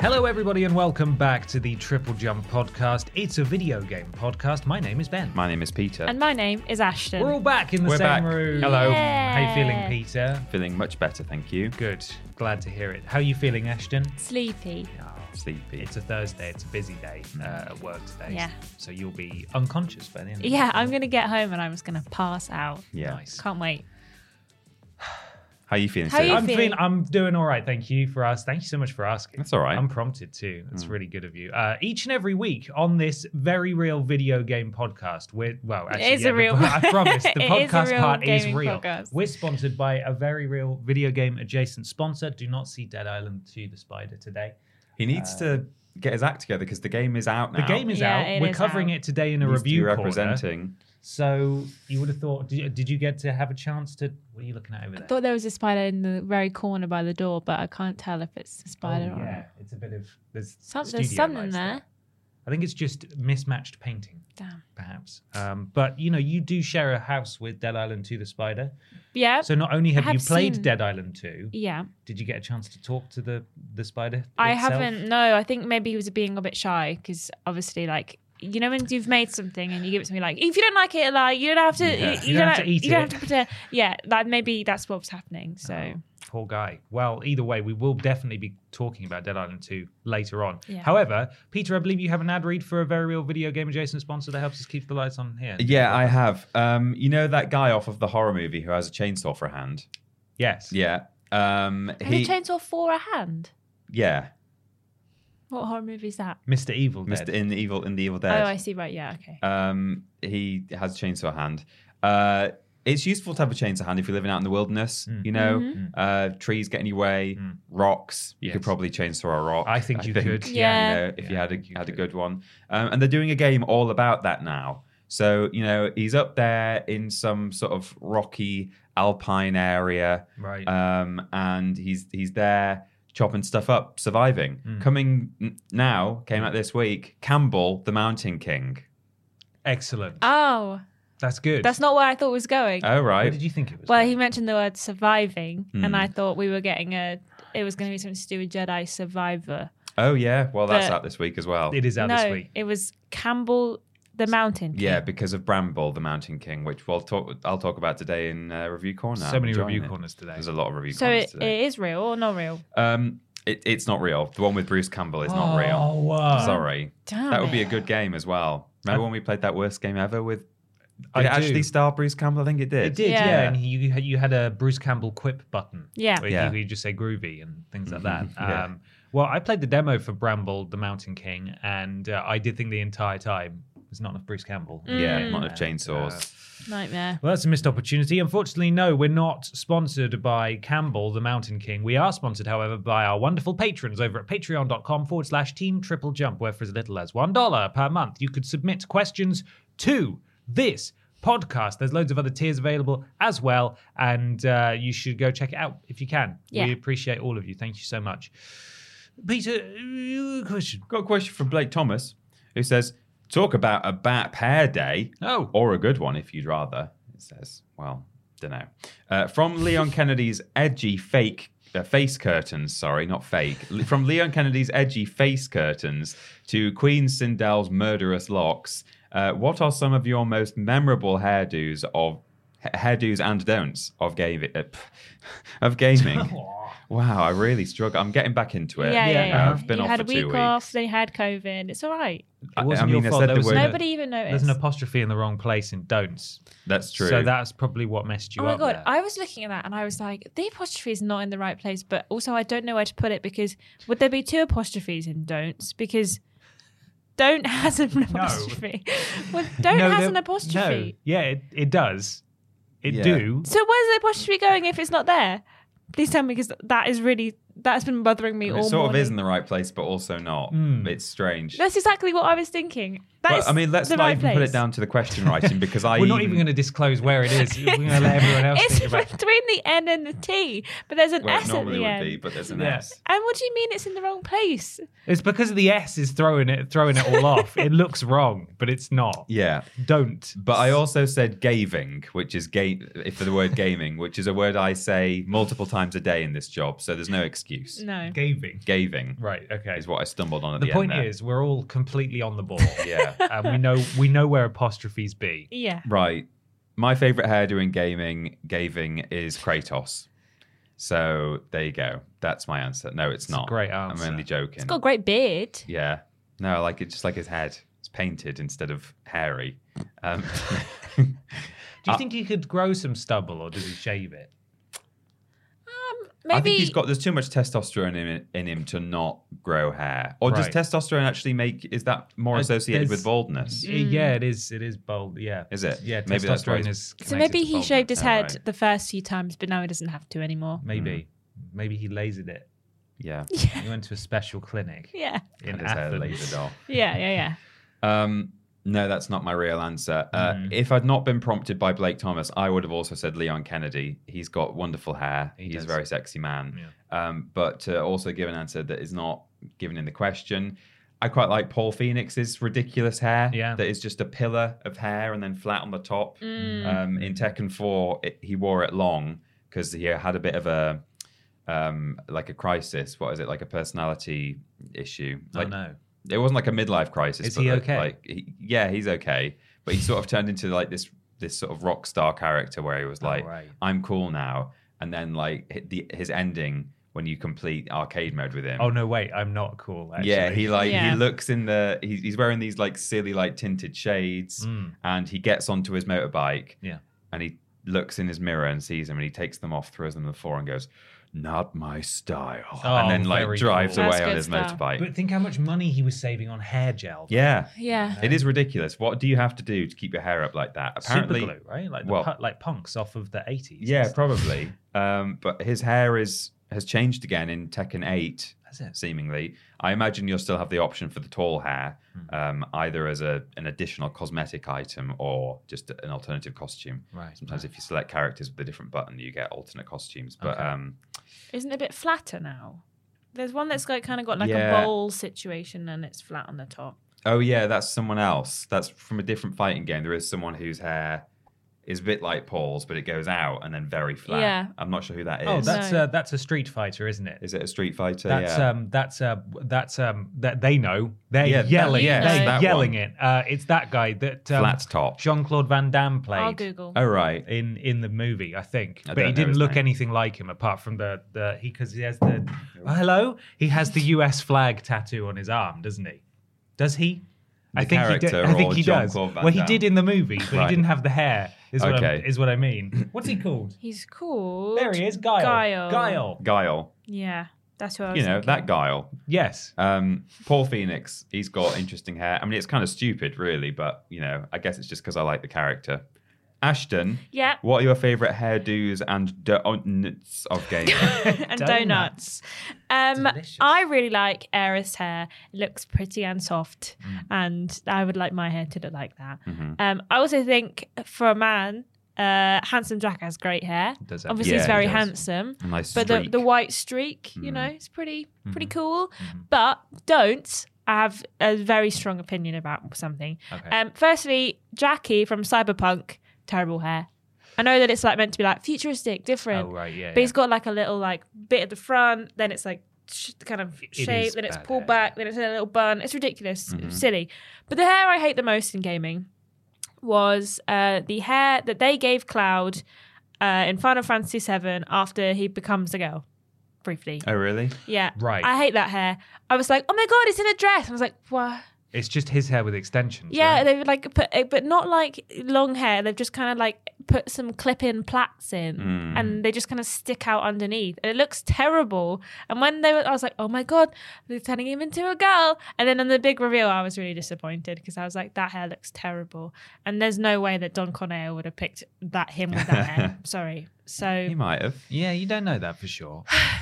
Hello, everybody, and welcome back to the Triple Jump podcast. It's a video game podcast. My name is Ben. My name is Peter. And my name is Ashton. We're all back in the We're same back. room. Hello. How you feeling, Peter? Feeling much better, thank you. Good. Glad to hear it. How are you feeling, Ashton? Sleepy. Oh, Sleepy. It's a Thursday. It's a busy day uh, at work today. Yeah. So you'll be unconscious by the end. of the Yeah. I'm going to get home and I'm just going to pass out. yeah. Nice. Can't wait. How are you feeling? How are you I'm feeling? feeling. I'm doing all right. Thank you for us. Thank you so much for asking. That's all right. I'm prompted too. That's really good of you. Uh, each and every week on this very real video game podcast, we're well, actually, is yeah, a real- The, I promise the It is a podcast real part is real. podcast. We're sponsored by a very real video game adjacent sponsor. Do not see Dead Island 2 the Spider today. he needs to get his act together because the game is out now. The game is Yeah, out. We're is covering out. it today in a Needs to be review corner. representing. So you would have thought. Did you, did you get to have a chance to? What are you looking at over there? I thought there was a spider in the very corner by the door, but I can't tell if it's a spider oh, or yeah, it's a bit of there's Some, there's something lights there. I think it's just mismatched painting, Damn. perhaps. Um, but you know, you do share a house with Dead Island 2 the Spider. Yeah. So not only have, have you played seen- Dead Island 2, yeah. did you get a chance to talk to the the spider? I itself? haven't. No, I think maybe he was being a bit shy because obviously, like, you know, when you've made something and you give it to me, like, if you don't like it, like, you don't have to, Yeah. you, You don't have to eat you don't have to pretend. Yeah, like maybe that's what was happening. So Oh, poor guy. Well, either way, we will definitely be talking about Dead Island 2 later on. Yeah. However, Peter, I believe you have an ad read for a very real video game adjacent sponsor that helps us keep the lights on here. Yeah, I have. Um, you know that guy off of the horror movie who has a chainsaw for a hand? Yes. Yeah. Um, has he, a chainsaw for a hand? yeah, What horror movie is that? Mr. Evil Dead. Mr. in the Evil in the Evil Dead. Oh, I see. Right. Yeah. Okay. Um, he has a chainsaw hand. Uh, it's useful to have a chainsaw hand if you're living out in the wilderness. Mm. You know, Mm-hmm. uh, trees get in your way, Mm. rocks. You Yes. could probably chainsaw a rock. I think you could. Yeah. You know, if you Yeah, I had a you had a good one. Um, and they're doing a game all about that now. So you know, he's up there in some sort of rocky alpine area, Right. um, and he's he's there chopping stuff up, surviving. Mm. Coming n- now, came out this week. Campbell, the Mountain King. Excellent. Oh, That's good. that's not where I thought it was going. Oh Where right. did you think it was? well, going? he mentioned the word surviving, Hmm. and I thought we were getting a. It was going to be something to do with Jedi Survivor. Oh yeah. Well, that's But- out this week as well. It is out no, this week. it was Campbell the Mountain. King. Yeah, because of Bramble, the Mountain King, which we'll talk. I'll talk about today in uh, review corner. So I'm many review it. corners today. There's a lot of review So corners it, today. it is real or not real? Um, it, it's not real. The one with Bruce Campbell is not real. Oh, wow. Sorry, Damn that would be a good game as well. Remember I- when we played that worst game ever with? Did I it do. actually star Bruce Campbell? I think it did. It did, yeah. Yeah. And you, had, you had a Bruce Campbell quip button. Yeah. Where Yeah. you could just say groovy and things like that. Yeah. Um, well, I played the demo for Bramble, the Mountain King, and uh, I did think the entire time there's not enough Bruce Campbell. Yeah, Mm. not enough chainsaws. uh, Nightmare. Well, that's a missed opportunity. Unfortunately, no, we're not sponsored by Campbell, the Mountain King. We are sponsored, however, by our wonderful patrons over at patreon.com forward slash team triple jump, where for as little as $1 per month, you could submit questions to this podcast. There's loads of other tiers available as well, and uh, you should go check it out if you can. Yeah. We appreciate all of you. Thank you so much. Peter, uh, question. Got a question from Blake Thomas, who says, "Talk about a bad hair day, Oh, or a good one if you'd rather." It says, "Well, don't know. Uh, from Leon Kennedy's edgy fake uh, face curtains, sorry, not fake. From Leon Kennedy's edgy face curtains to Queen Sindel's murderous locks, uh, what are some of your most memorable hairdos of hairdos and don'ts of gaming? Uh, of gaming. wow, I really struggle. I'm getting back into it. Yeah, yeah, Yeah, yeah. I've been you off had for a week two off, weeks. then you had COVID. It's all right. It wasn't I mean, your I fault. said There was word. no- Nobody even noticed. There's an apostrophe in the wrong place in don'ts. That's true. So that's probably what messed you up. Oh my god! there. I was looking at that and I was like, the apostrophe is not in the right place, but also I don't know where to put it because would there be two apostrophes in don'ts? Because don't has an apostrophe. Well, don't No, has there- an apostrophe. No. Yeah, it, it does. It Yeah. do. So where's the apostrophe going if it's not there? Please tell me because that is really that's been bothering me it all sort morning. of is in the right place, but also not. Hmm. It's strange. That's exactly what I was thinking. That But, is I mean, let's not right even put it down to the question writing because I We're not even going to disclose where it is. We're going to let everyone else It's think about between the N and the T, but there's an well, it S at normally the would end. be, but there's an Yeah. S. And what do you mean it's in the wrong place? It's because the S is throwing it throwing it all off. It looks wrong, but it's not. Yeah, Don't. but I also said gaving, which is ga- for the word gaming, which is a word I say multiple times a day in this job, so there's no excuse. No. Gaving. Gaving Right. Okay. is what I stumbled on at The the, point end there. is, we're all completely on the ball. yeah, and we know we know where apostrophes be. Yeah. right. My favorite hairdo in gaming, gaving, is Kratos. So there you go. That's my answer. No, it's, It's a not. great I'm only joking. It's got a great beard. Yeah. No, I like it just like his head. It's painted instead of hairy. Um, Do Uh, you think he could grow some stubble, or does he shave it? Um, I think he's got. There's too much testosterone in, in him to not grow hair. Or does testosterone actually make? Is that more Uh, associated there's- with baldness? Y- Yeah, it is. It is bold. Yeah. Is it? Yeah. Maybe that's why testosterone he's- is. so. connected Maybe to he baldness. shaved his Oh, head right. the first few times, but now he doesn't have to anymore. Maybe. Maybe he lasered it. Yeah. Yeah. He went to a special clinic Yeah. in Had his hair Athens. lasered off. Yeah. Yeah. Yeah. Um, no, that's not my real answer. Uh, Mm. If I'd not been prompted by Blake Thomas, I would have also said Leon Kennedy. He's got wonderful hair. He He's does. a very sexy man. Um, but to also give an answer that is not given in the question, I quite like Paul Phoenix's ridiculous hair. Yeah. That is just a pillar of hair and then flat on the top. Mm. Um, in Tekken 4, it, he wore it long because he had a bit of a. Um, like a crisis. What is it? Like a personality issue. Oh Like no. It wasn't like a midlife crisis. Is but he like- okay? Like, he, yeah, he's okay, but he sort of turned into like this this sort of rock star character where he was like, Oh, right. "I'm cool now," and then like the, his ending when you complete arcade mode with him. Oh no! Wait, I'm not cool. Actually. Yeah, he like Yeah. he looks in the he's, he's wearing these like silly like tinted shades, Mm. and he gets onto his motorbike, Yeah. and he looks in his mirror and sees him, and he takes them off, throws them on the floor, and goes, "Not my style," Oh, and then like very drives cool. away That's on good his stuff. motorbike. But think how much money he was saving on hair gel. yeah, Yeah. It is ridiculous. What do you have to do to keep your hair up like that? Apparently, Super glue, right? Like the well- pu- like punks off of the 80s. yeah, probably. Um, but his hair is has changed again in Tekken Eight, Has it? seemingly. I imagine you'll still have the option for the tall hair, Hmm. um, either as a an additional cosmetic item or just an alternative costume. Right, Sometimes, right. if you select characters with a different button, you get alternate costumes. But Okay. um, Isn't it a bit flatter now? There's one that's like kind of got like Yeah. a bowl situation and it's flat on the top. oh yeah, that's someone else. That's from a different fighting game. There is someone whose hair is a bit like Paul's, but it goes out and then very flat. Yeah. I'm not sure who that is. Oh, that's No. uh, that's a Street Fighter, isn't it? Is it a Street Fighter? That's yeah. um that's uh that's um that they know they're Yeah, that- yelling yes, they're that yelling one. it. Uh, it's that guy that um, Flat top. Jean Claude Van Damme played. I'll Google. Oh right. in in the movie, I think, I but he didn't look name. anything like him apart from the the he because he has the oh, hello he has the U.S. flag tattoo on his arm, doesn't he? Does he? I The think he did. I think he does. Well, he did in the movie, but Right. he didn't have the hair. Is what, Okay. I'm, is what I mean. What's he called? He's called. There he is, Guile. Guile. Guile. Guile. Yeah, that's who I was You know thinking. that Guile. Yes. Um, Paul Phoenix. He's got interesting hair. I mean, it's kind of stupid, really, but you know, I guess it's just because I like the character. Ashton. Yeah. What are your favorite hairdos and donuts of gaming? and donuts. Um, Delicious. I really like Eris hair. It looks pretty and soft, Mm. and I would like my hair to look like that. Mm-hmm. Um, I also think for a man, uh, handsome Jack has great hair. Does have- Obviously, Yeah, he's very does. handsome. A nice but the, streak. the white streak, you Mm-hmm. know, it's pretty pretty cool. But don't. I have a very strong opinion about something. Okay. Um, firstly, Jackie from Cyberpunk, terrible hair. I know that it's like meant to be like futuristic, different. Oh, right, yeah, But he's yeah. got like a little like bit at the front, then it's like sh- kind of is shape, then it's pulled hair. back, then it's in a little bun. It's ridiculous, Mm-hmm. silly. But the hair I hate the most in gaming was uh, the hair that they gave Cloud uh, in Final Fantasy VII after he becomes a girl, briefly. Oh, really? Yeah, Right. I hate that hair. I was like, oh my god, it's in a dress. I was like, what? It's just his hair with extensions. Yeah, right? they've like put, but not like long hair. They've just kind of like put some clip-in plaits in, Mm. and they just kind of stick out underneath. And it looks terrible. And when they were, I was like, oh my god, they're turning him into a girl. And then on the big reveal, I was really disappointed because I was like, that hair looks terrible. And there's no way that Don Corneo would have picked that him with that hair. Sorry. So He might have. Yeah, you don't know that for sure.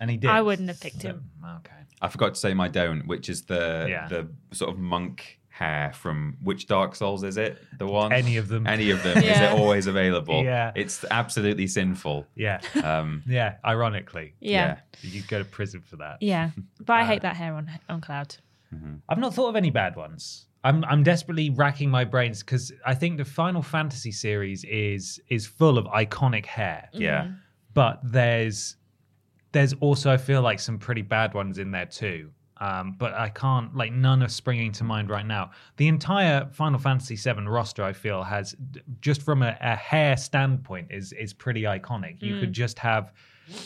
And he did. I wouldn't have picked him. Okay. I forgot to say my don't, which is the Yeah. the sort of monk hair from which Dark Souls is it? The one? Any of them. Any of them. Is Yeah. it always available? Yeah. It's absolutely sinful. Yeah. Um, Yeah. Ironically, Yeah. you go to prison for that. Yeah. But I Uh, hate that hair on on Cloud. I've not thought of any bad ones. I'm I'm desperately racking my brains because I think the Final Fantasy series is is full of iconic hair, yeah. but there's there's also I feel like some pretty bad ones in there too. Um, but I can't like none are springing to mind right now. The entire Final Fantasy VII roster, I feel, has just from a, a hair standpoint is is pretty iconic. You could just have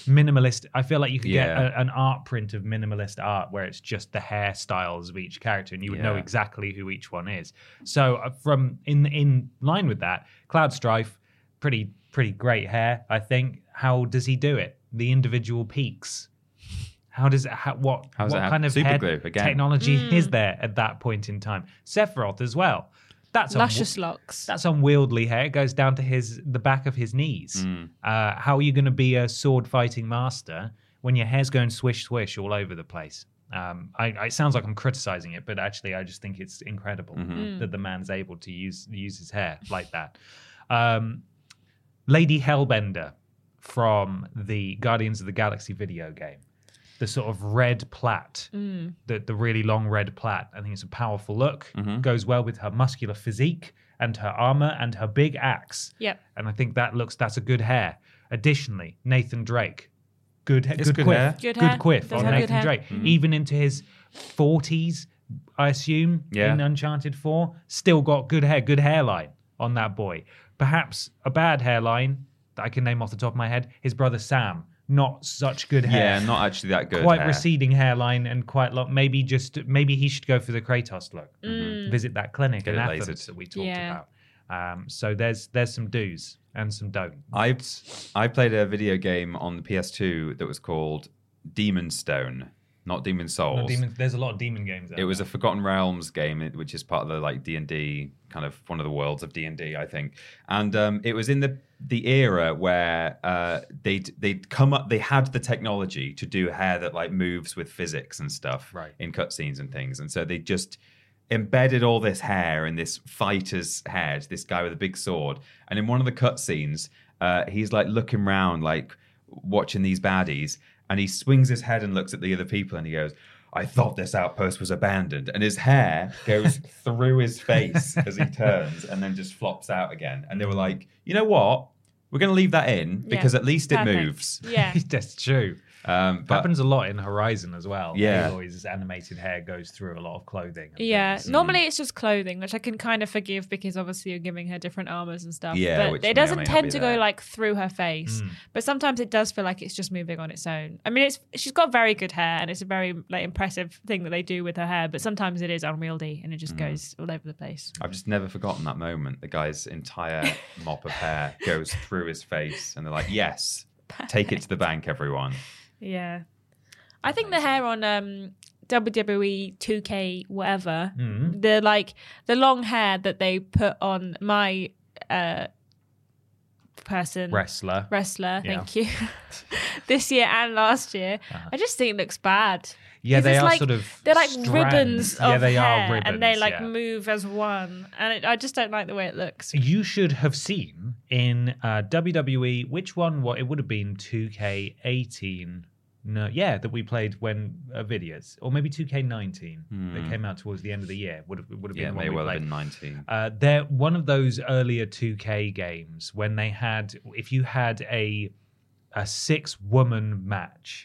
minimalist. I feel like you could Yeah. get a, an art print of minimalist art where it's just the hairstyles of each character, and you would know exactly who each one is. So uh, from in in line with that, Cloud Strife, pretty pretty great hair. I think. How does he do it? The individual peaks. How does it? How, what How does what it happen? kind of Super glue, again. technology Mm. is there at that point in time? Sephiroth as well. That's unwi- Luscious locks. that's unwieldy hair. It goes down to his the back of his knees. Uh, how are you going to be a sword fighting master when your hair's going swish swish all over the place? Um, I, I- it sounds like I'm criticizing it, but actually, I just think it's incredible that the man's able to use use his hair like that. Um, Lady Hellbender from the Guardians of the Galaxy video game, the sort of red plait, mm. the the really long red plait. I think it's a powerful look. Mm-hmm. Goes well with her muscular physique and her armor and her big axe. Yep. And I think that looks that's a good hair. Additionally, Nathan Drake, good It's good, good quiff, hair. Good good hair. quiff Does on have good Nathan hair. Drake, mm-hmm. even into his forties, I assume. Yeah. In Uncharted Four, still got good hair, good hairline on that boy. Perhaps a bad hairline that I can name off the top of my head. His brother Sam, not such good hair. Yeah, not actually that good. quite hair. receding hairline and quite long. Maybe just maybe he should go for the Kratos look. Visit that clinic Get in it Athens lasered. that we talked Yeah. about. Um, so there's there's some do's and some don't. I I played a video game on the PS2 that was called Demon Stone, not Demon Souls. demon, there's a lot of demon games. Out It was there. a Forgotten Realms game, which is part of the like D and D kind of one of the worlds of D and D, I think. And um, it was in the the era where uh, they'd they'd come up, they had the technology to do hair that like moves with physics and stuff, Right. in cutscenes and things. And so they just embedded all this hair in this fighter's head, this guy with a big sword. And in one of the cutscenes, uh, he's like looking around, like watching these baddies, and he swings his head and looks at the other people, and he goes. I thought this outpost was abandoned, and his hair goes through his face as he turns, and then just flops out again. And they were like, "You know what? We're going to leave that in because at least it Perfect. moves." Yeah. That's true. Um, but Happens a lot in Horizon as well. Yeah. Aloy's animated hair goes through a lot of clothing. Yeah, things. normally it's just clothing, which I can kind of forgive because obviously you're giving her different armors and stuff. Yeah, but it doesn't tend to there. go like through her face. But sometimes it does feel like it's just moving on its own. I mean, it's she's got very good hair, and it's a very like impressive thing that they do with her hair. But sometimes it is unwieldy, and it just goes all over the place. I've just never forgotten that moment. The guy's entire mop of hair goes through his face, and they're like, "Yes, take it to the bank, everyone." Yeah, I think the hair on um, WWE 2K whatever the like the long hair that they put on my uh person Wrestler. wrestler. Yeah. Thank you. this year and last year, I just think it looks bad. yeah they are like, sort of they're like strands. ribbons Yeah, they are hair, and they like yeah. move as one, and it, I just don't like the way it looks. You should have seen in uh, WWE which one? What it would have been 2K18 No, yeah, that we played when uh, videos, or maybe 2K19 that came out towards the end of the year would have would have been yeah, may we well played. have been 19. Uh, they're one of those earlier 2K games when they had, if you had a a six woman match,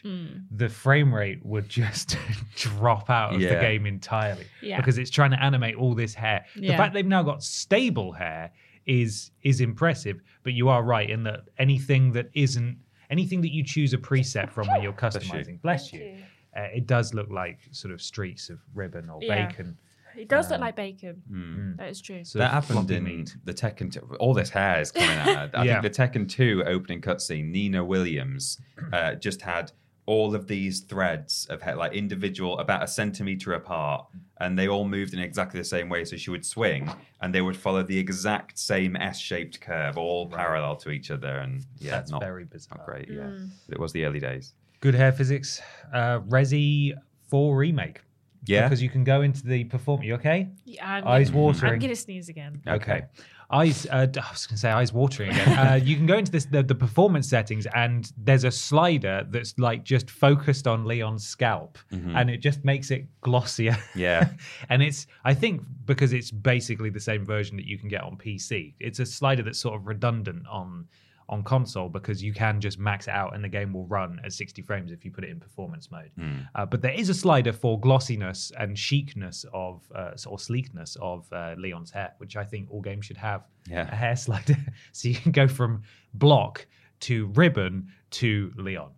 the frame rate would just drop out of the game entirely Yeah. because it's trying to animate all this hair. The fact they've now got stable hair is is impressive, but you are right in that anything that isn't anything that you choose a preset from when you're you. customizing, bless you, you. Uh, it does look like sort of streaks of ribbon or Yeah. bacon. It does look like bacon. That is true. sort that happened in meat. the Tekken. 2 all this hair is coming out. I Yeah. think the Tekken 2 opening cutscene, Nina Williams uh, just had all of these threads of hair, like individual, about a centimeter apart, and they all moved in exactly the same way. So she would swing, and they would follow the exact same S-shaped curve, all parallel to each other. And yeah, That's not, very bizarre. not great. Yeah, But it was the early days. Good hair physics. Uh, Resi 4 remake. Yeah. Because you can go into the perform. You okay? Yeah, I'm Eyes gonna, watering. I'm gonna sneeze again. Okay. Eyes. Uh, I was going to say eyes watering again. uh, you can go into this the, the performance settings, and there's a slider that's like just focused on Leon's scalp, and it just makes it glossier. Yeah. and it's I think because it's basically the same version that you can get on PC. It's a slider that's sort of redundant on on console because you can just max it out and the game will run at 60 frames if you put it in performance mode. Uh, but there is a slider for glossiness and chicness of uh, or sleekness of uh, Leon's hair, which I think all games should have. Yeah. A hair slider, so you can go from block to ribbon to Leon.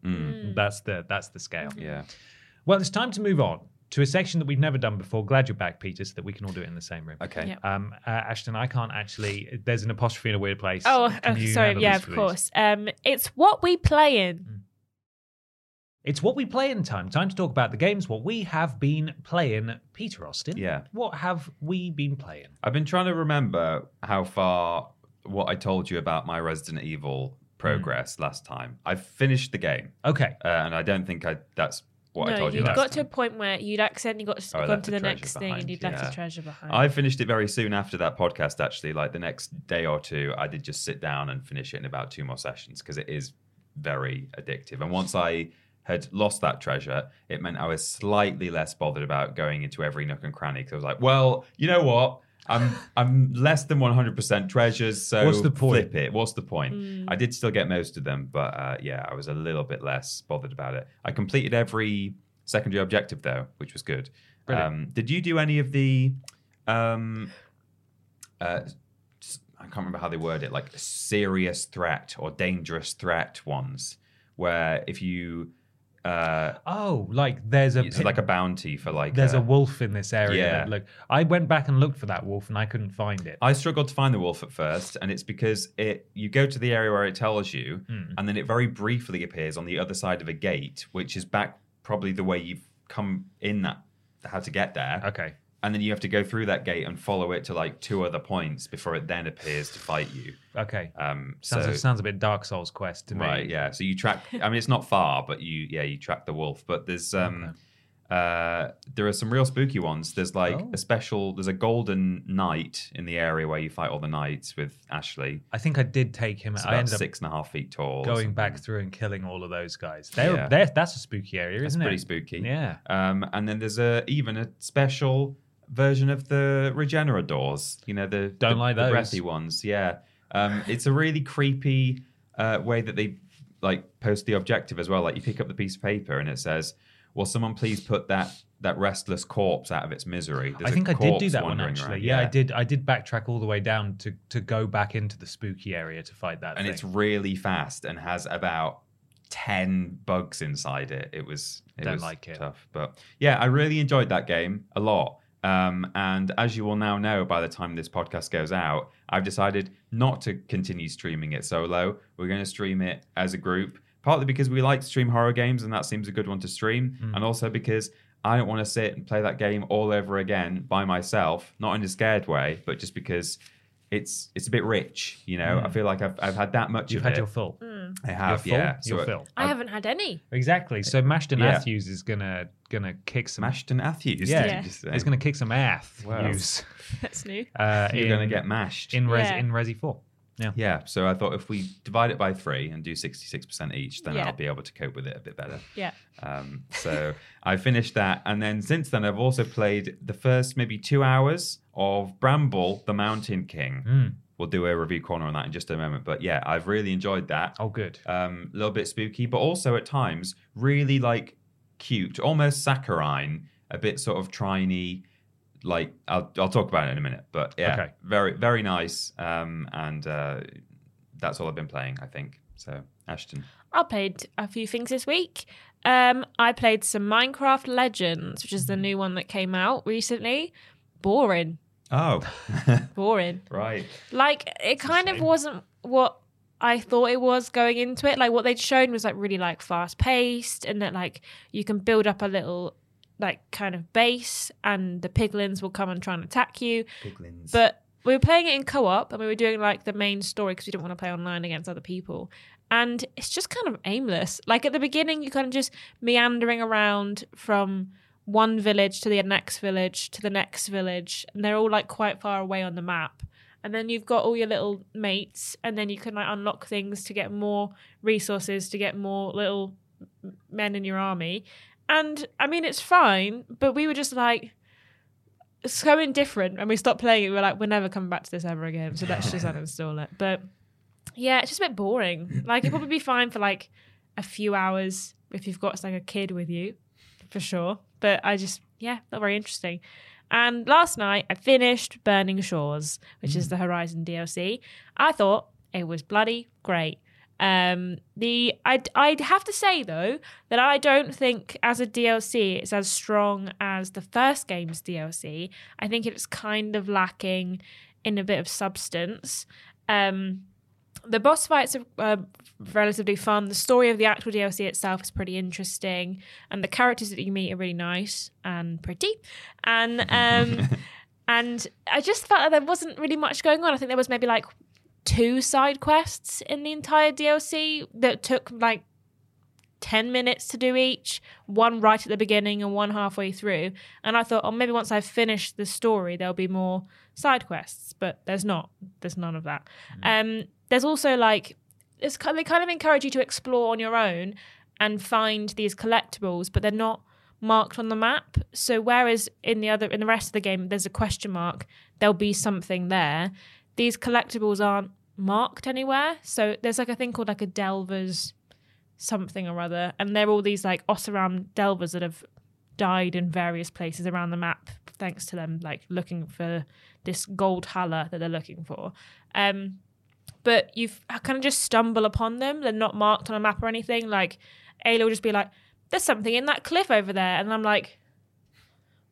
That's the that's the scale. Yeah. Well, it's time to move on to a section that we've never done before. Glad you're back, Peter, so that we can all do it in the same room. Okay. Yeah. Um, uh, Ashton, I can't actually. There's an apostrophe in a weird place. Oh, Can oh, sorry. Yeah, of course. Um, it's what we play in. It's what we play in time. Time to talk about the games. What we have been playing, Peter Austin. Yeah. What have we been playing? I've been trying to remember how far what I told you about my Resident Evil progress last time. I've finished the game, Okay. uh, and I don't think I that's what I no, told you you got to a point where you'd accidentally got Oh, I gone to the next thing and you'd left a treasure behind. I finished it very soon after that podcast. Actually, like the next day or two, I did just sit down and finish it in about two more sessions because it is very addictive. And once I had lost that treasure, it meant I was slightly less bothered about going into every nook and cranny because I was like, well, you know what? I'm I'm less than 100% treasures, so What's the point? flip it. What's the point? I did still get most of them, but uh, yeah, I was a little bit less bothered about it. I completed every secondary objective though, which was good. Um, did you do any of the um, uh, s- I can't remember how they word it, like serious threat or dangerous threat ones, where if you uh, Oh, like there's a it's like a bounty for like there's uh, a wolf in this area. Yeah. Look, I went back and looked for that wolf and I couldn't find it. I struggled to find the wolf at first, and it's because it you go to the area where it tells you, Hmm. and then it very briefly appears on the other side of a gate, which is back probably the way you've come in that how to get there. okay. And then you have to go through that gate and follow it to like two other points before it then appears to fight you. Okay. Um, Sounds, so, sounds a bit Dark Souls quest to me. right, yeah. So you track. I mean, it's not far, but you yeah you track the wolf. But there's um, uh, there are some real spooky ones. There's like Oh. a special. There's a golden knight in the area where you fight all the knights with Ashley. I think I did take him. It's I about up six and a half feet tall. going back through and killing all of those guys. They're, Yeah. they're, that's a spooky area, isn't pretty it? Pretty spooky. Yeah. Um, and then there's a even a special version of the Regeneradors. You know the Don't the, like the those. breathy ones. Yeah. Um, it's a really creepy uh, way that they like post the objective as well. Like you pick up the piece of paper and it says, "Will someone please put that that restless corpse out of its misery?" There's I think I did do that one actually. around. Yeah, I did. I did backtrack all the way down to to go back into the spooky area to fight that. and thing. it's really fast and has about 10 bugs inside it it was it Don't was like it. tough but yeah i really enjoyed that game a lot um, and as you will now know by the time this podcast goes out i've decided not to continue streaming it solo we're going to stream it as a group partly because we like to stream horror games and that seems a good one to stream Hmm. and also because i don't want to sit and play that game all over again by myself not in a scared way but just because it's it's a bit rich, you know. I feel like I've I've had that much. You've of had it. your full. I have, Your full? yeah. Your So fill. I haven't had any. Exactly. So Mashton Yeah. Matthews is gonna gonna kick some. Mashton Matthews. yeah, Yeah. he's gonna kick some ath. Wow. Use. That's new. Uh, You're in, going to get mashed. in Res Yeah. in Resi Four. Yeah, Yeah. so I thought if we divide it by three and do 66% each, then Yeah. I'll be able to cope with it a bit better. Yeah. Um, so I finished that. And then since then, I've also played the first maybe two hours of Bramble, the Mountain King. Mm. We'll do a review corner on that in just a moment. But yeah, I've really enjoyed that. Oh, good. Um, a little bit spooky, but also at times really like cute, almost saccharine, a bit sort of triny. Like I'll I'll talk about it in a minute, but yeah, Okay. very very nice. Um, and uh, that's all I've been playing, I think. So Ashton, I played a few things this week. Um, I played some Minecraft Legends, which is the new one that came out recently. Boring, oh, boring. right, Like it kind of wasn't what I thought it was going into it. Like what they'd shown was like really like fast paced, and that like you can build up a little like kind of base, and the piglins will come and try and attack you. piglins. But we were playing it in co-op and we were doing like the main story because we didn't want to play online against other people. And it's just kind of aimless. Like at the beginning, you're kind of just meandering around from one village to the next village to the next village, and they're all like quite far away on the map. And then you've got all your little mates, and then you can like unlock things to get more resources, to get more little men in your army. And I mean, it's fine, but we were just like, so indifferent and we stopped playing it. We were like, we're never coming back to this ever again. So let's just uninstall it. But yeah, it's just a bit boring. Like it'd probably be fine for like a few hours if you've got like a kid with you, for sure. But I just yeah, not very interesting. And last night I finished Burning Shores, which is the Horizon DLC. I thought it was bloody great. Um, the I'd I'd have to say though that I don't think as a DLC it's as strong as the first game's DLC. I think it's kind of lacking in a bit of substance. Um, the boss fights are uh, relatively fun. The story of the actual DLC itself is pretty interesting, and the characters that you meet are really nice and pretty. And um, and I just felt that there wasn't really much going on. I think there was maybe like two side quests in the entire DLC that took like 10 minutes to do each, one right at the beginning and one halfway through. And I thought, oh, maybe once I've finished the story, there'll be more side quests, but there's not. There's none of that. Um, there's also like, it's, they kind of encourage you to explore on your own and find these collectibles, but they're not marked on the map. So whereas in the other in the rest of the game there's a question mark, there'll be something there. These collectibles aren't marked anywhere. So there's like a thing called like a Delvers something or other, and they're all these like Osseram Delvers that have died in various places around the map thanks to them like looking for this gold haller that they're looking for. Um but you've kind of just stumble upon them. They're not marked on a map or anything. Like Aloy will just be like, "There's something in that cliff over there," and I'm like,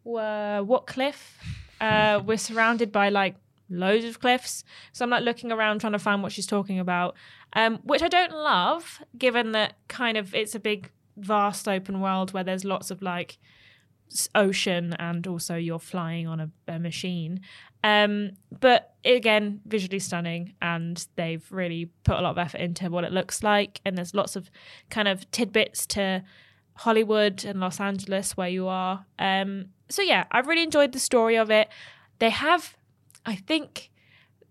"Wha- "What cliff?" Uh, we're surrounded by like loads of cliffs, so I'm like looking around trying to find what she's talking about, um, which I don't love, given that kind of it's a big, vast open world where there's lots of like ocean and also you're flying on a, a machine. Um, but again, visually stunning, and they've really put a lot of effort into what it looks like. And there's lots of kind of tidbits to Hollywood and Los Angeles where you are. Um, so yeah, I've really enjoyed the story of it. They have, I think,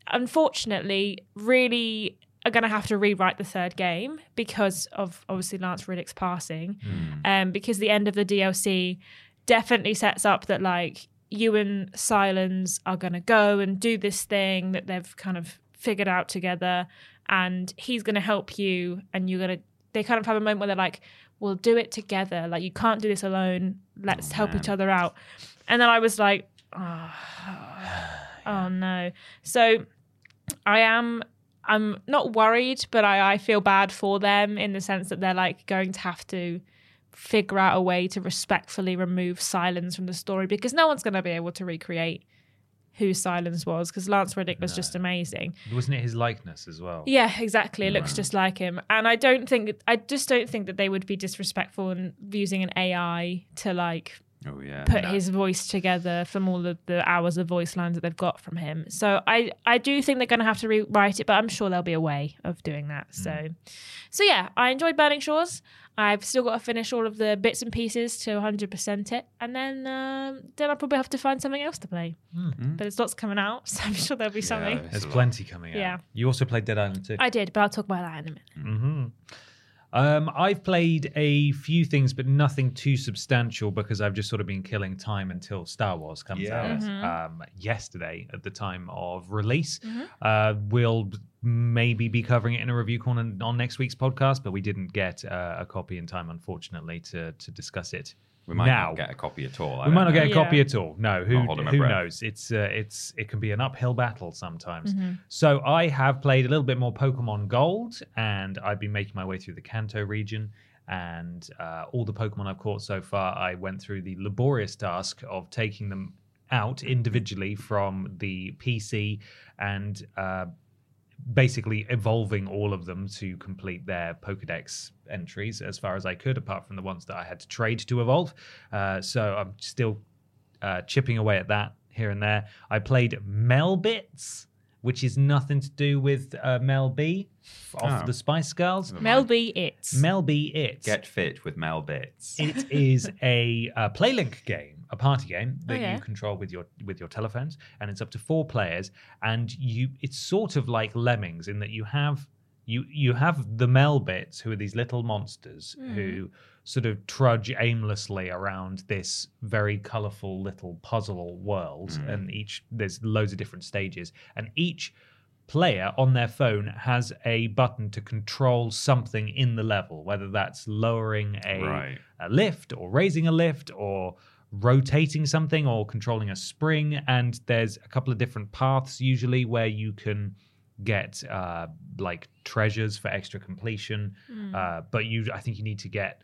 unfortunately, really are going to have to rewrite the third game because of obviously Lance Reddick's passing. Um, because the end of the DLC definitely sets up that like you and Silence are going to go and do this thing that they've kind of figured out together, and he's going to help you, and you're going to. They kind of have a moment where they're like, "We'll do it together. Like you can't do this alone. Let's help each other out." And then I was like, ah, "Oh, oh no." So I am I'm not worried, but I, I feel bad for them in the sense that they're like going to have to figure out a way to respectfully remove silence from the story because no one's going to be able to recreate who silence was because Lance Reddick was just amazing. Wasn't it his likeness as well? Yeah, exactly. It looks just like him. And I don't think I just don't think that they would be disrespectful in using an AI to like Oh yeah. put No. his voice together from all of the hours of voice lines that they've got from him. So I I do think they're going to have to rewrite it, but I'm sure there'll be a way of doing that. So Mm. so yeah, I enjoyed Burning Shores. I've still got to finish all of the bits and pieces to 100% it, and then um, then I'll probably have to find something else to play. But there's lots coming out, so I'm sure there'll be something. Yeah. There's plenty coming out. Yeah. You also played Dead Island 2. I did, but I'll talk about that in a minute. hmm Um, I've played a few things, but nothing too substantial because I've just sort of been killing time until Star Wars comes Yes. out um, yesterday at the time of release. Uh, we'll maybe be covering it in a review corner on next week's podcast, but we didn't get uh, a copy in time, unfortunately, to to discuss it. We might now. not get a copy at all. I We might don't not get a know. copy at all. No, who Not holding my who knows? It's uh, it's it can be an uphill battle sometimes. So I have played a little bit more Pokemon Gold, and I've been making my way through the Kanto region. And uh, all the Pokemon I've caught so far, I went through the laborious task of taking them out individually from the PC and uh, basically evolving all of them to complete their Pokedex entries as far as I could, apart from the ones that I had to trade to evolve. Uh, so I'm still uh, chipping away at that here and there. I played Melbits, which is nothing to do with uh, Mel B off Oh. the Spice Girls. Mel B. It's. Mel B. It. Get fit with Mel Bits. It is a, uh PlayLink game, a party game oh, that Oh, yeah. you control with your with your telephones, and it's up to four players. And you, it's sort of like Lemmings in that you have you you have the Mel bits, who are these little monsters hmm. who sort of trudge aimlessly around this very colourful little puzzle world, hmm. and each there's loads of different stages, and each player on their phone has a button to control something in the level, whether that's lowering a, Right. a lift or raising a lift or rotating something or controlling a spring. And there's a couple of different paths usually where you can get uh, like treasures for extra completion. Uh, but you, I think you need to get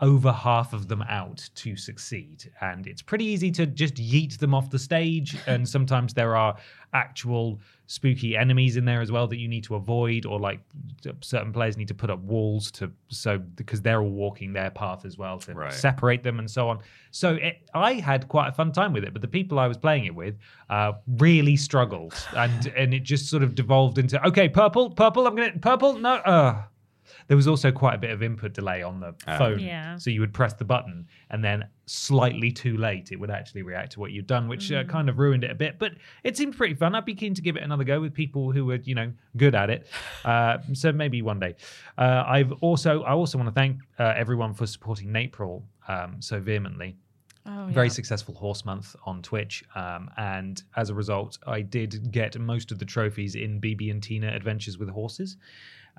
over half of them out to succeed. And it's pretty easy to just yeet them off the stage. And sometimes there are actual spooky enemies in there as well that you need to avoid, or like certain players need to put up walls to so because they're all walking their path as well to Right. separate them and so on. So it, I had quite a fun time with it, but the people I was playing it with uh, really struggled, and and it just sort of devolved into okay, purple, purple, I'm gonna purple, no, uh there was also quite a bit of input delay on the Ah. phone. Yeah. So you would press the button and then slightly too late, it would actually react to what you'd done, which uh, kind of ruined it a bit. But it seemed pretty fun. I'd be keen to give it another go with people who were, you know, good at it. Uh, so maybe one day. Uh, I've also, I also want to thank uh, everyone for supporting Napril um, so vehemently Oh, very yeah. successful horse month on Twitch, um, and as a result, I did get most of the trophies in Bibi and Tina Adventures with Horses,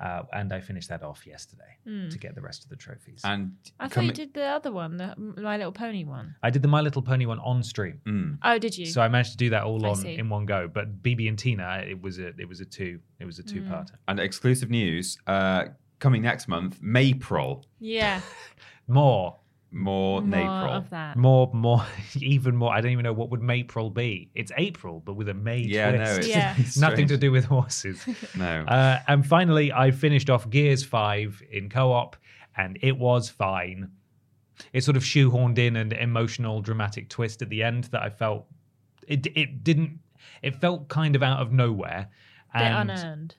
uh, and I finished that off yesterday to get the rest of the trophies. And I thought you did the other one, the My Little Pony one. I did the My Little Pony one on stream, Mm. Oh, did you? so I managed to do that all I on see. in one go. But Bibi and Tina, it was a it was a two it was a two parter. and exclusive news uh, coming next month. Maypril, yeah. More, more, More Napril. of that. more, more, even more. I don't even know what would April be. It's April, but with a May Yeah, no, it's, Yeah. it's Nothing to do with horses. No. Uh, and finally, I finished off Gears 5 in co op, and it was fine. It sort of shoehorned in an emotional, dramatic twist at the end that I felt it, it didn't, it felt kind of out of nowhere. Bit unearned.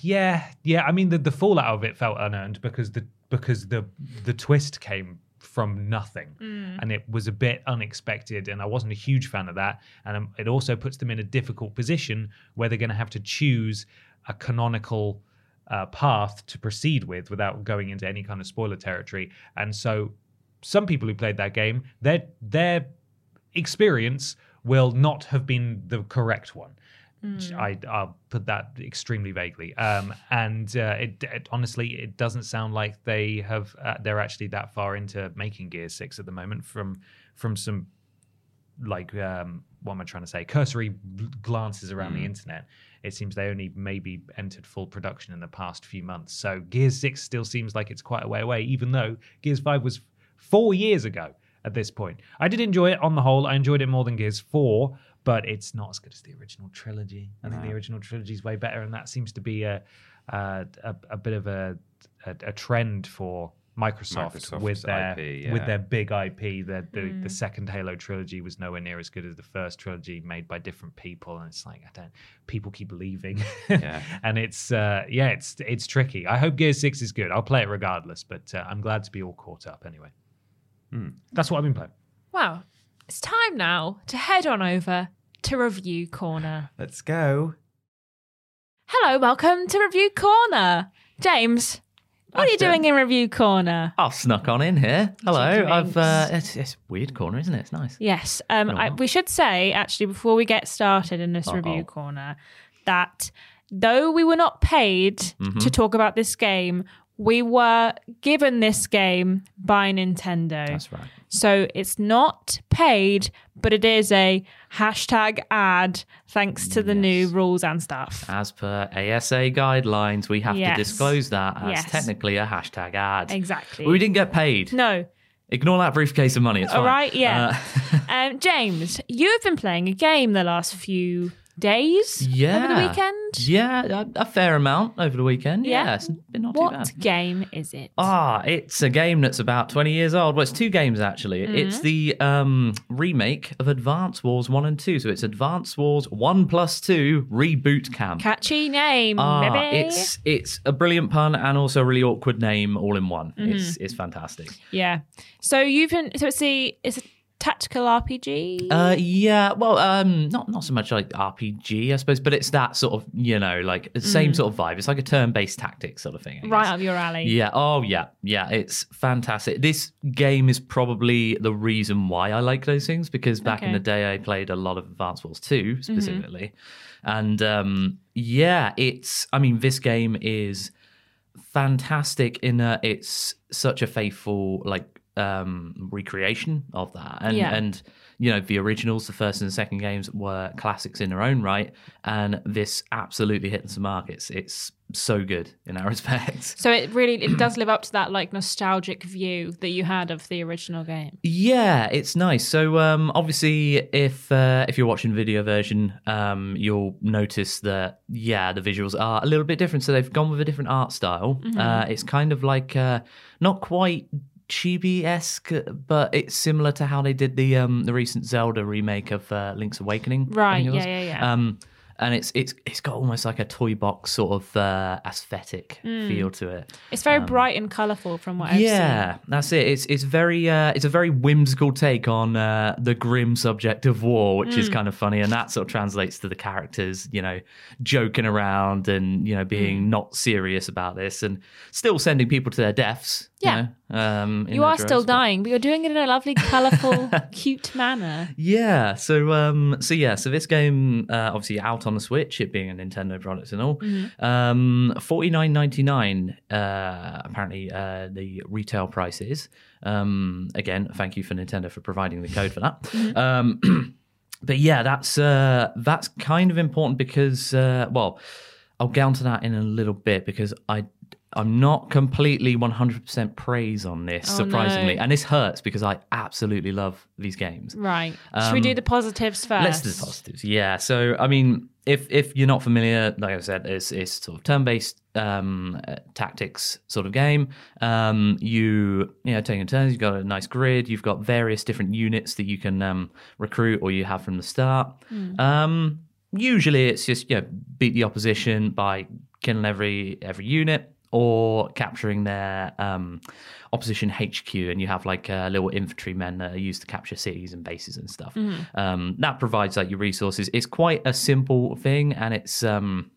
yeah, yeah. I mean, the, the fallout of it felt unearned because the because the the twist came from nothing, and it was a bit unexpected. And I wasn't a huge fan of that. And um, it also puts them in a difficult position where they're going to have to choose a canonical uh, path to proceed with without going into any kind of spoiler territory. And so, some people who played that game, their their experience will not have been the correct one. I, I'll put that extremely vaguely. Um, and uh, it, it honestly, it doesn't sound like they have. Uh, they're actually that far into making Gear Six at the moment. From from some like um, what am I trying to say? Cursory glances around the internet. It seems they only maybe entered full production in the past few months. So Gears Six still seems like it's quite a way away, even though Gears Five was four years ago at this point. I did enjoy it on the whole. I enjoyed it more than Gears 4, but it's not as good as the original trilogy. I think the original trilogy is way better, and that seems to be a a, a, a bit of a, a a trend for Microsoft, Microsoft's with their IP, with their big IP. The, the the second Halo trilogy was nowhere near as good as the first trilogy, made by different people, and it's like I don't. People keep leaving, Yeah. and it's uh, yeah, it's it's tricky. I hope Gear Six is good. I'll play it regardless, but uh, I'm glad to be all caught up anyway. That's what I've been playing. Wow. It's time now to head on over to Review Corner. Let's go. Hello, welcome to Review Corner. James, what are you doing in Review Corner? I've snuck on in here. Hello. I've uh, it's, it's a weird corner, isn't it? It's nice. Yes. Um, I, we should say, actually, before we get started in this Uh-oh. review corner, that though we were not paid Mm-hmm. to talk about this game, we were given this game by Nintendo. That's right. So it's not paid, but it is a hashtag ad thanks to the new rules and stuff. As per ASA guidelines, we have Yes. to disclose that as Yes. technically a hashtag ad. Exactly. But we didn't get paid. No. Ignore that briefcase of money. It's All fine. right. Yeah. Uh, um, James, you've been playing a game the last few days yeah. over the weekend. Yeah, a, a fair amount over the weekend. Yeah. Yeah, it's been not too What bad. game is it? Ah, it's a game that's about 20 years old. Well, it's two games actually. Mm-hmm. It's the um, remake of Advance Wars 1 and 2. So it's Advance Wars 1 plus 2 Reboot Camp. Catchy name, Ah, baby. it's it's a brilliant pun and also a really awkward name all in one. Mm-hmm. It's it's fantastic. yeah. So you've been. So it's the it's a tactical RPG. Uh, yeah, well, um, not not so much like RPG, I suppose, but it's that sort of you know like the same sort of vibe. It's like a turn-based tactics sort of thing. Mm. right up your alley. Yeah. Oh, yeah. Yeah. It's fantastic. This game is probably the reason why I like those things because back in the day I played a lot of Advance Wars 2 specifically. And um, yeah, it's, I mean, this game is fantastic in that it's such a faithful, like, um recreation of that and Yeah. and you know the originals the first and the second games were classics in their own right and this absolutely hits the markets it's so good in that respect So it really it does live up to that like nostalgic view that you had of the original game. Yeah, it's nice. So um, obviously, if uh, if you're watching video version, um, you'll notice that yeah, the visuals are a little bit different. So they've gone with a different art style. Uh, it's kind of like uh, not quite chibi esque, but it's similar to how they did the um, the recent Zelda remake of uh, Link's Awakening. Right, yeah, yeah, yeah. Um, and it's it's it's got almost like a toy box sort of uh, aesthetic feel to it. It's very bright and colourful from what I've Um, Yeah, seen. that's it. It's it's very uh, it's a very whimsical take on uh, the grim subject of war, which Mm. is kind of funny, and that sort of translates to the characters, you know, joking around and you know being Mm. not serious about this, and still sending people to their deaths. you Yeah. know, um, You are still but- dying, but you're doing it in a lovely, colourful, cute manner. Yeah, so um, so yeah, so this game uh, obviously out on the Switch, it being a Nintendo product and all. Um, forty nine ninety nine. Uh, apparently, uh, the retail price is. Um, again, thank you for Nintendo for providing the code for that. Um, but yeah, that's uh, that's kind of important because uh, well, I'll get onto that in a little bit because I. I'm not completely 100% praise on this, Oh, surprisingly. no. And this hurts because I absolutely love these games. Right. Should we do the positives first? Um, Let's do the positives. Yeah. So, I mean, if if you're not familiar, like I said, it's, it's sort of turn-based um, uh, tactics sort of game. Um, you you know taking turns. You've got a nice grid. You've got various different units that you can um, recruit or you have from the start. Um, usually, it's just you know beat the opposition by killing every every unit or capturing their um, opposition HQ, and you have like uh, little infantrymen that are used to capture cities and bases and stuff. Um, that provides like your resources. It's quite a simple thing, and it's um,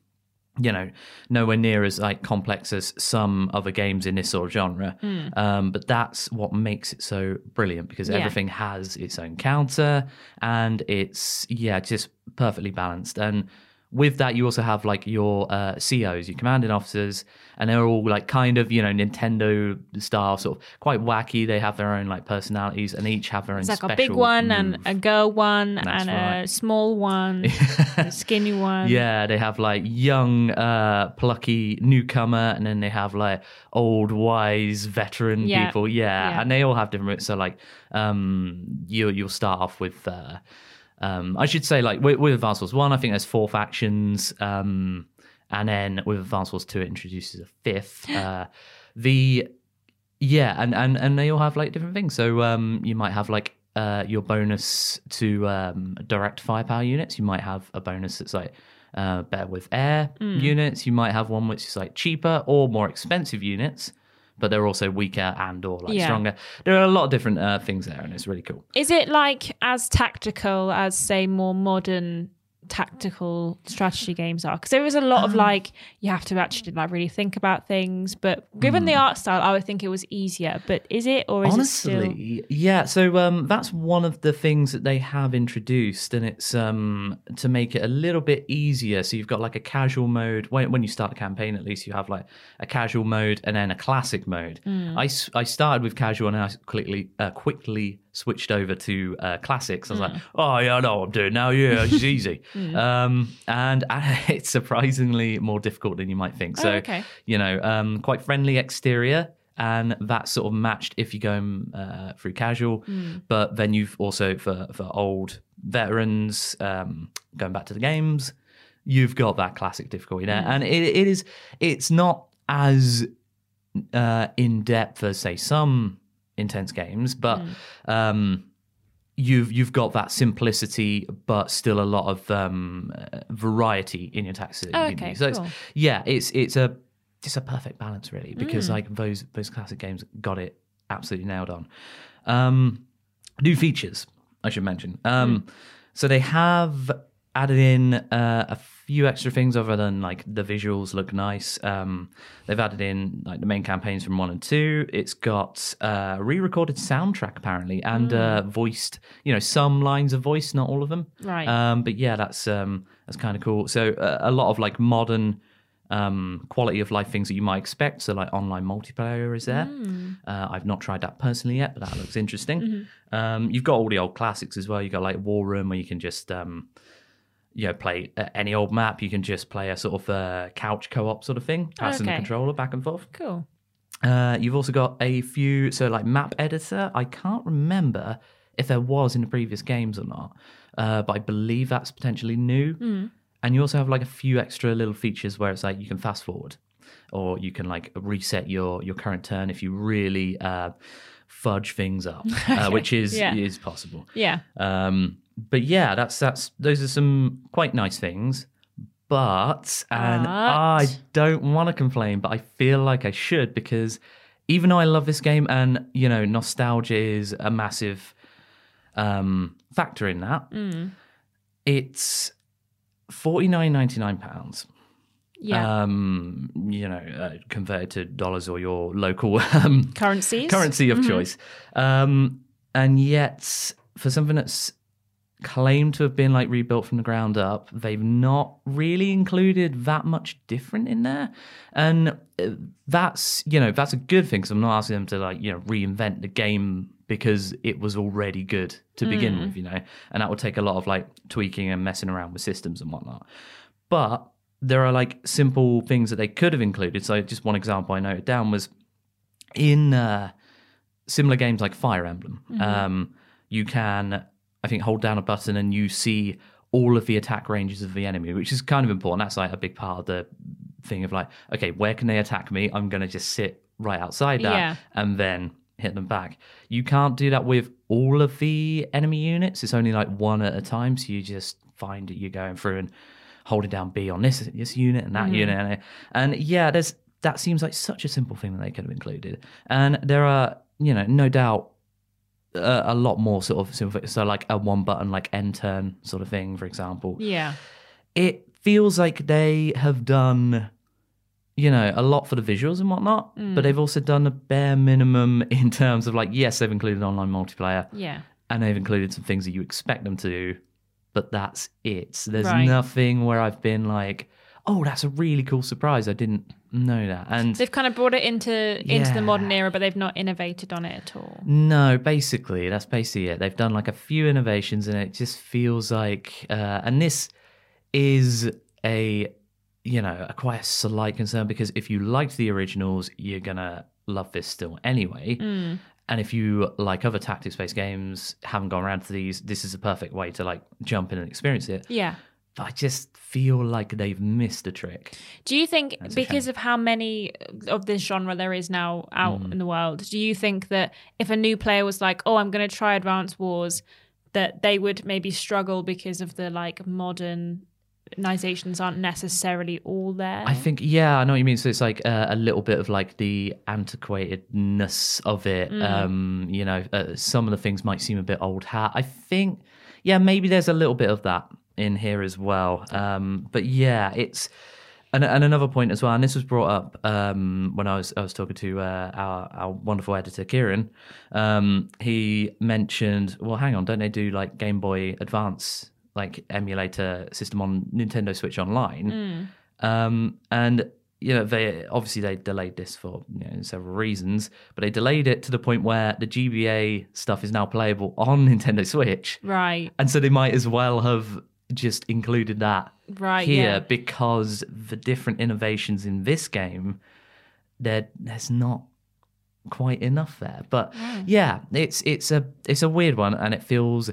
you know nowhere near as like complex as some other games in this sort of genre. Um, but that's what makes it so brilliant because Yeah. everything has its own counter, and it's yeah just perfectly balanced and with that, you also have like your uh, COs, your commanding officers, and they're all like kind of you know Nintendo style, sort of quite wacky. They have their own like personalities, and each have their own. It's like a big one and a girl one That's and a small one, a skinny one. Yeah, they have like young, uh, plucky newcomer, and then they have like old, wise, veteran Yeah. people. Yeah. Yeah. and they all have different. So like, um, you you'll start off with. Uh, um, I should say like with, with Advance Wars One, I think there's four factions, um, and then with Advance Wars Two, it introduces a fifth. Uh, the Yeah, and, and, and they all have like different things. So um, you might have like uh, your bonus to um, direct firepower units. You might have a bonus that's like uh, better with air units. You might have one which is like cheaper or more expensive units, but they're also weaker and or like Yeah. stronger. There are a lot of different uh, things there, and it's really cool. Is it like as tactical as say more modern tactical strategy games are? Because there is a lot of like you have to actually like really think about things. But given the art style, I would think it was easier. But is it or is it still? Honestly, yeah. So um, that's one of the things that they have introduced, and it's um, to make it a little bit easier. So you've got like a casual mode. When, when you start the campaign, at least you have like a casual mode and then a classic mode. I I started with casual and I quickly uh, quickly switched over to uh, classics. I was like, oh yeah, I know what I'm doing now. Yeah, it's easy. Um, and it's surprisingly more difficult than you might think. So Oh, okay. you know, um, quite friendly exterior, and that's sort of matched if you go uh, through casual. But then you've also for for old veterans um, going back to the games, you've got that classic difficulty there, and it, it is it's not as uh, in depth as say some intense games, but um, you've you've got that simplicity, but still a lot of um, variety in your attacks. Oh, okay. So cool. it's, yeah, it's it's a it's a perfect balance really because like those those classic games got it absolutely nailed on. Um, new features I should mention. Um, So they have added in uh, a few extra things other than like the visuals look nice. Um, they've added in like the main campaigns from one and two. It's got uh, re-recorded soundtrack apparently and uh, voiced, you know, some lines of voice, not all of them. Right. Um, but yeah, that's um, that's kind of cool. So uh, a lot of like modern um, quality of life things that you might expect. So like online multiplayer is there. Uh, I've not tried that personally yet, but that looks interesting. Um, you've got all the old classics as well. You've got like War Room where you can just um, you know play uh, any old map. You can just play a sort of uh, couch co-op sort of thing, passing the controller back and forth. Cool. Uh, you've also got a few, so like map editor. I can't remember if there was in the previous games or not, uh, but I believe that's potentially new. And you also have like a few extra little features where it's like you can fast forward, or you can like reset your your current turn if you really uh, fudge things up, uh, which is Yeah. is possible. Yeah. Um, but yeah, that's that's those are some quite nice things. But and But- I don't want to complain, but I feel like I should because even though I love this game and you know nostalgia is a massive um, factor in that, it's forty nine ninety nine pounds. Yeah. Um, you know, uh, converted to dollars or your local um, Currencies. currency of choice. Um, and yet, for something that's claimed to have been like rebuilt from the ground up, they've not really included that much different in there. And uh, that's, you know, that's a good thing because I'm not asking them to like, you know, reinvent the game because it was already good to begin with, you know, and that would take a lot of like tweaking and messing around with systems and whatnot. But there are like simple things that they could have included. So just one example I noted down was in uh, similar games like Fire Emblem, um, you can, I think, hold down a button and you see all of the attack ranges of the enemy, which is kind of important. That's like a big part of the thing of like, okay, where can they attack me? I'm going to just sit right outside that Yeah. and then hit them back. You can't do that with all of the enemy units. It's only like one at a time. So you just find that you're going through and holding down B on this this unit and that unit, and, and yeah, there's that seems like such a simple thing that they could have included. And there are, you know, no doubt uh, a lot more sort of simple. So like a one button like end turn sort of thing, for example Yeah. it feels like they have done you know a lot for the visuals and whatnot but they've also done a bare minimum in terms of like yes they've included online multiplayer Yeah. and they've included some things that you expect them to do but that's it there's Right. nothing where i've been like oh that's a really cool surprise i didn't know that and They've kind of brought it into into the modern era, but they've not innovated on it at all. No, basically, that's basically it. They've done like a few innovations, and it just feels like, uh, and this is a, you know, a quite a slight concern because if you liked the originals, you're gonna love this still anyway. And if you like other tactics-based games, haven't gone around to these, this is a perfect way to like jump in and experience it. Yeah. I just feel like they've missed a trick. Do you think That's because of how many of this genre there is now out Mm. in the world, do you think that if a new player was like, "Oh, I'm going to try Advance Wars," that they would maybe struggle because of the like modernizations aren't necessarily all there? I think, yeah, I know what you mean. So it's like uh, a little bit of like the antiquatedness of it. Um, you know, uh, some of the things might seem a bit old hat. I think, yeah, maybe there's a little bit of that in here as well. Um, but yeah, it's. And, and another point as well, and this was brought up um, when I was I was talking to uh, our our wonderful editor Ciaran. Um, he mentioned, well, hang on, don't they do like Game Boy Advance like emulator system on Nintendo Switch Online? Um, and you know, they obviously they delayed this for you know, several reasons, but they delayed it to the point where the GBA stuff is now playable on Nintendo Switch, right, and so they might as well have just included that right, here yeah. because the different innovations in this game, there there's not quite enough there. But yeah, it's it's a it's a weird one, and it feels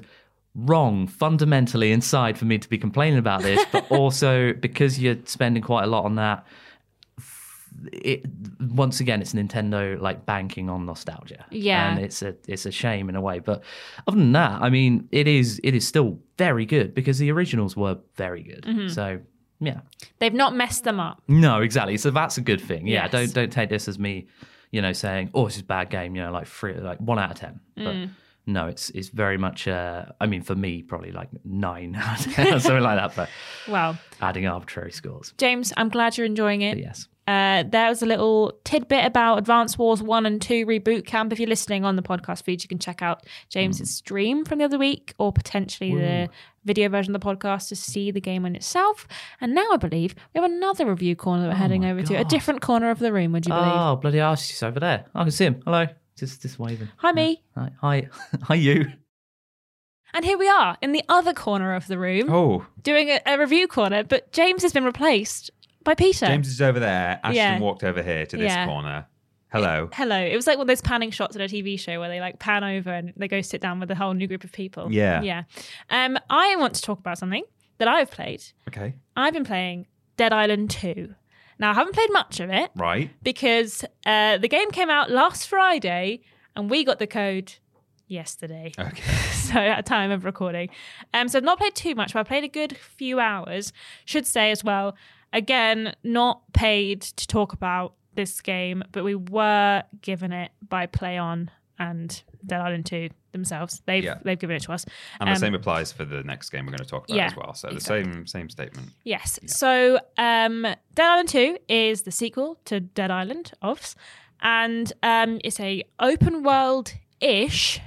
wrong fundamentally inside for me to be complaining about this, but also because you're spending quite a lot on that. It once again, it's Nintendo like banking on nostalgia. Yeah. and it's a it's a shame in a way. But other than that, I mean, it is it is still very good because the originals were very good. Mm-hmm. So yeah, They've not messed them up. no, exactly. So that's a good thing. Yeah, Yes. don't don't take this as me, you know, saying, "Oh, this is a bad game." You know, like three, like one out of ten. But Mm. No, it's it's very much. Uh, I mean, for me, probably like nine out of 10, something like that. But Well, adding arbitrary scores. James, I'm glad you're enjoying it. But yes, Uh, there was a little tidbit about Advance Wars 1 and 2 Reboot Camp. If you're listening on the podcast feed, you can check out James's stream from the other week or potentially the video version of the podcast to see the game in itself. And now I believe we have another review corner that we're heading my over to, a different corner of the room, would you believe? oh bloody she's over there. I can see him. Hello, just just waving. Hi, me. Hi, hi, hi, you. And here we are in the other corner of the room Oh, doing a, a review corner, but James has been replaced by Peter. James is over there. Ashton Yeah. walked over here to this Yeah. corner. Hello. Hello. It was like one of those panning shots in a TV show where they like pan over and they go sit down with a whole new group of people. Yeah. Yeah. Um, I want to talk about something that I've played. Okay. I've been playing Dead Island 2. Now, I haven't played much of it Right. because uh, the game came out last Friday and we got the code yesterday. Okay. so at time of recording. Um, so I've not played too much, but I played a good few hours. Should say as well, again, not paid to talk about this game, but we were given it by Plaion and Dead Island 2 themselves. They've Yeah. they've given it to us. And Um, the same applies for the next game we're going to talk about yeah, as well. So exactly. the same same statement. Yes. So, um, Dead Island Two is the sequel to Dead Island OFS, and um, it's a open world ish,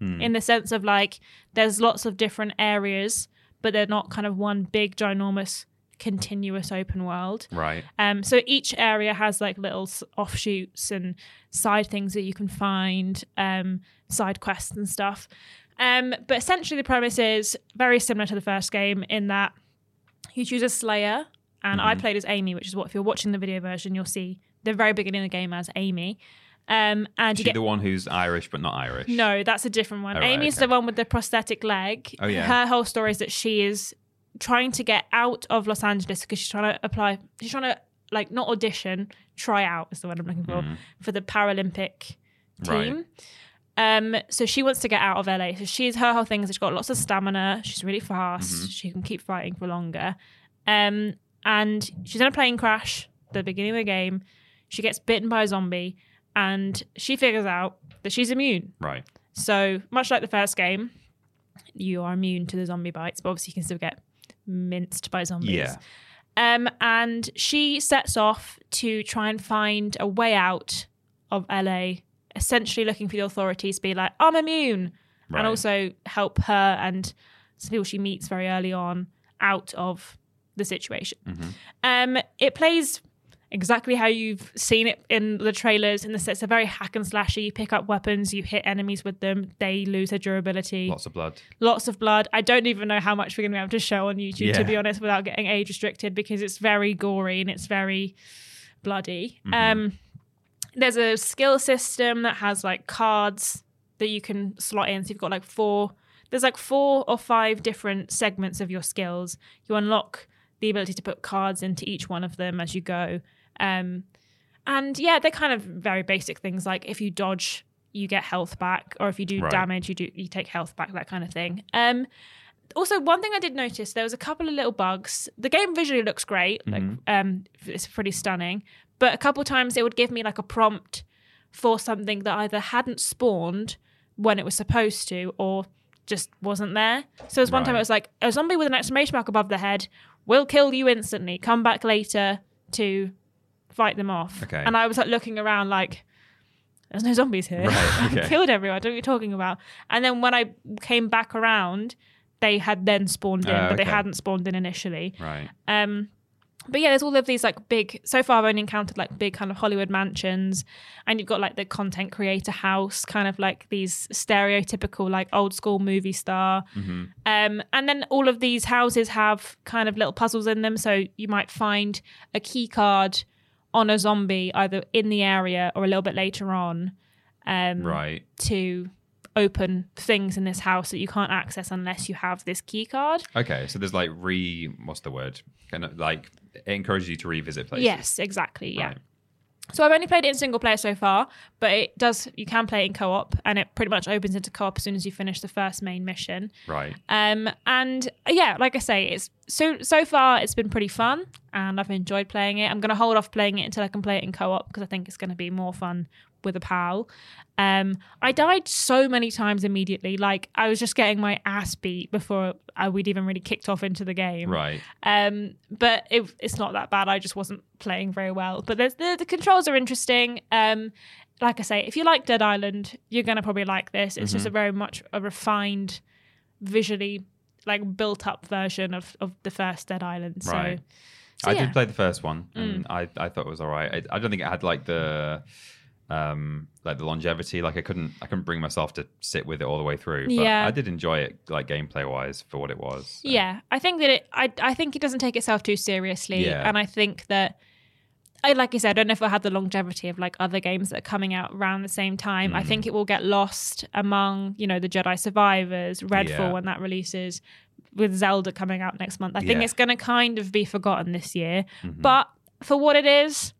in the sense of like there's lots of different areas, but they're not kind of one big ginormous continuous open world. Right. Um, so each area has like little offshoots and side things that you can find, um, side quests and stuff. Um, but essentially, the premise is very similar to the first game in that you choose a Slayer, and I played as Amy, which is what if you're watching the video version, you'll see the very beginning of the game as Amy. Um, and Is you she get the one who's Irish but not Irish? no, that's a different one. Oh, right, Amy's okay. the one with the prosthetic leg. Oh, yeah. Her whole story is that she is trying to get out of Los Angeles because she's trying to apply. She's trying to like not audition, try out is the word I'm looking for for the Paralympic Mm. Right. team. Um, so she wants to get out of LA. So she's her whole thing is she's got lots of stamina. She's really fast. Mm-hmm. She can keep fighting for longer. Um, and she's in a plane crash the beginning of the game. She gets bitten by a zombie, and she figures out that she's immune. Right. So much like the first game, you are immune to the zombie bites, but obviously you can still get minced by zombies. Yeah. Um, and she sets off to try and find a way out of LA, essentially looking for the authorities to be like, I'm immune. Right. And also help her and some people she meets very early on out of the situation. Mm-hmm. Um, it plays exactly how you've seen it in the trailers. In the sets, a very hack and slashy. You pick up weapons, you hit enemies with them, they lose their durability. Lots of blood. Lots of blood. I don't even know how much we're going to be able to show on YouTube, to be honest, without getting age restricted because it's very gory and it's very bloody. Mm-hmm. Um, there's a skill system that has like cards that you can slot in. So you've got like four there's like four or five different segments of your skills. You unlock the ability to put cards into each one of them as you go. Um, and yeah, they're kind of very basic things like if you dodge, you get health back, or if you do Right. damage, you do you take health back, that kind of thing. Um, also, one thing I did notice there was a couple of little bugs. The game visually looks great, like um, it's pretty stunning. But a couple times it would give me like a prompt for something that either hadn't spawned when it was supposed to, or just wasn't there. So there was one time it was like a zombie with an exclamation mark above the head will kill you instantly. Come back later to fight them off. Okay. And I was like looking around like. There's no zombies here. Right, I okay. killed everyone. What are you talking about? And then when I came back around, they had then spawned in, Oh, but they hadn't spawned in initially. Right. Um, but yeah, there's all of these like big. So far, I've only encountered like big kind of Hollywood mansions, and you've got like the content creator house, kind of like these stereotypical like old school movie star. Mm-hmm. Um, and then all of these houses have kind of little puzzles in them. So you might find a key card on a zombie either in the area or a little bit later on. Um, Right. to open things in this house that you can't access unless you have this key card. Okay. So there's like re. What's the word? Kind of like it encourages you to revisit places. Yes, exactly. Yeah. Right. So I've only played it in single player so far, but it does you can play it in co-op and it pretty much opens into co-op as soon as you finish the first main mission. Right. Um and uh, yeah, like I say, it's so so far it's been pretty fun and I've enjoyed playing it. I'm going to hold off playing it until I can play it in co-op because I think it's going to be more fun with a pal. Um I died so many times immediately. Like I was just getting my ass beat before uh, we'd even really kicked off into the game. Right. Um, but it, it's not that bad. I just wasn't playing very well. But there's, the the controls are interesting. Um, like I say, if you like Dead Island, you're gonna probably like this. It's just a very much a refined, visually like built up version of of the first Dead Island. So, Right. so I yeah. Mm. did play the first one, and I, I thought it was all right. I, I don't think it had like the um like the longevity. Like I couldn't I couldn't bring myself to sit with it all the way through. But Yeah. I did enjoy it, like gameplay wise, for what it was. so. Yeah, I think that it. I I think it doesn't take itself too seriously, Yeah. and I think that. I like I said, I don't know if it had the longevity of like other games that are coming out around the same time. I Mm. think it will get lost among you know the Jedi Survivors, Redfall Yeah. when that releases, with Zelda coming out next month. I think it's going to kind of be forgotten this year, Mhm. but for what it is,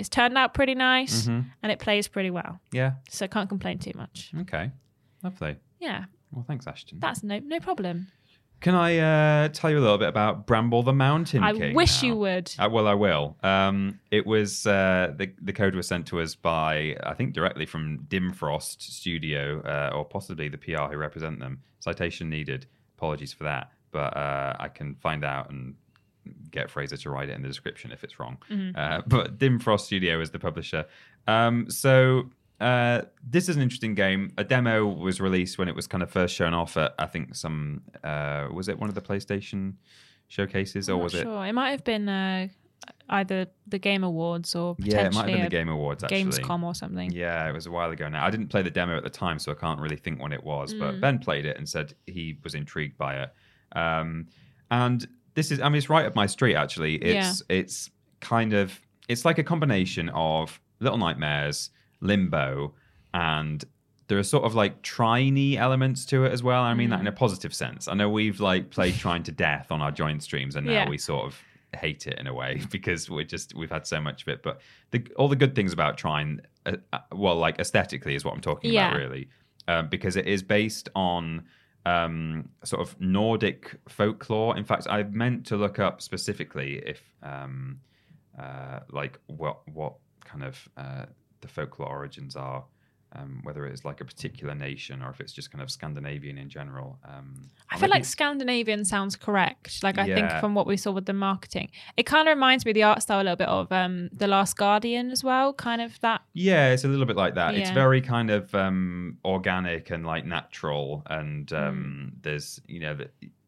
it's turned out pretty nice Mhm. and it plays pretty well. Yeah. So can't complain too much. Okay. Lovely. Yeah, Well, thanks, Ashton. that's no no problem. Can I uh, tell you a little bit about Bramble the Mountain I King? wish now? you would. Uh, well, I will. Um, it was uh, the the code was sent to us by I think directly from Dimfrost Studio uh, or possibly the PR who represent them. Citation needed. Apologies for that, but uh, I can find out and get Fraser to write it in the description if it's wrong. Uh, but Dimfrost Studio is the publisher. Um, so. Uh, this is an interesting game. A demo was released when it was kind of first shown off at I think some uh, was it one of the PlayStation showcases or was not it sure. It might have been uh, either the Game Awards or Yeah, it might have been the Game Awards actually. Gamescom or something. Yeah, it was a while ago now. I didn't play the demo at the time, so I can't really think when it was. Mm. But Ben played it and said he was intrigued by it. Um, and this is, I mean, it's right up my street. Actually, it's it's kind of it's like a combination of Little Nightmares, Limbo, and there are sort of like triny elements to it as well. I mean Mm. that in a positive sense. I know we've like played Trine to death on our joint streams, and now Yeah. we sort of hate it in a way because we're just we've had so much of it. But the, all the good things about Trine, uh, uh, well, like aesthetically, is what I'm talking Yeah. about really, um, because it is based on um, sort of Nordic folklore. In fact, I meant to look up specifically if um, uh, like what what kind of uh, the folklore origins are. Um, whether it is like a particular nation or if it's just kind of Scandinavian in general. Um, I feel like Scandinavian sounds correct. Like I think from what we saw with the marketing, it kind of reminds me of the art style a little bit of um, the Last Guardian as well. Kind of that. Yeah, it's a little bit like that. It's very kind of um, organic and like natural, and Mm. um, there's you know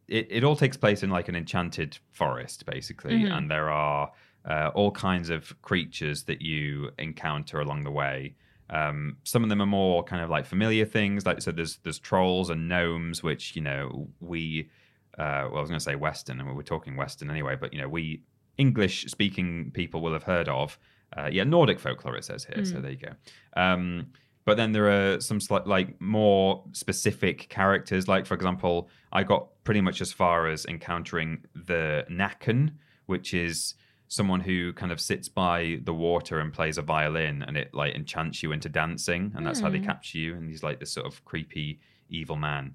it it all takes place in like an enchanted forest basically, Mhm. and there are uh, all kinds of creatures that you encounter along the way. Um, some of them are more kind of like familiar things, like so. There's there's trolls and gnomes, which you know we. Uh, well, I was going to say Western, and we're talking Western anyway, but you know we English speaking people will have heard of. Uh, yeah, Nordic folklore it says here. So there you go. Um, but then there are some slight, like more specific characters. Like for example, I got pretty much as far as encountering the Näcken, which is someone who kind of sits by the water and plays a violin, and it like enchants you into dancing, and that's how they capture you. And he's like this sort of creepy evil man.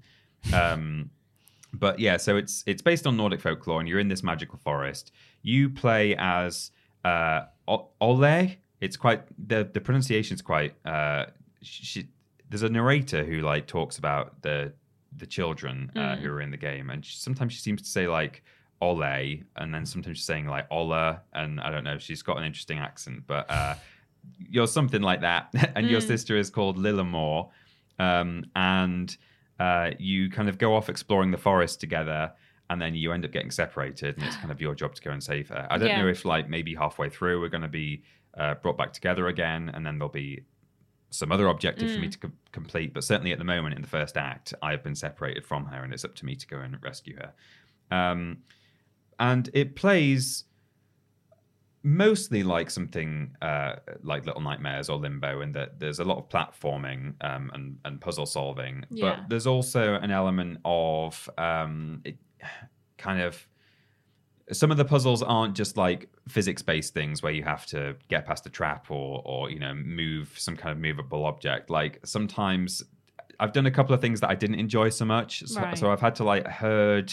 Um, but yeah, so it's it's based on Nordic folklore, and you're in this magical forest. You play as uh, O- Olle. It's quite the the pronunciation's quite. Uh, she, there's a narrator who like talks about the the children uh, who are in the game, and she, sometimes she seems to say like Olle, and then sometimes she's saying like Ola, and I don't know. If she's got an interesting accent, but uh, you're something like that, and your sister is called Lillemor, um, and uh, you kind of go off exploring the forest together. And then you end up getting separated, and it's kind of your job to go and save her. I don't Yeah. know if, like, maybe halfway through we're going to be uh, brought back together again, and then there'll be some other objective for me to com- complete. But certainly at the moment in the first act, I have been separated from her, and it's up to me to go and rescue her. Um, and it plays mostly like something uh, like Little Nightmares or Limbo, in that there's a lot of platforming um, and, and puzzle solving. Yeah. But there's also an element of um, it, kind of some of the puzzles aren't just like physics based things where you have to get past a trap or or you know move some kind of movable object like sometimes i've done a couple of things that i didn't enjoy so much so, Right. so i've had to like herd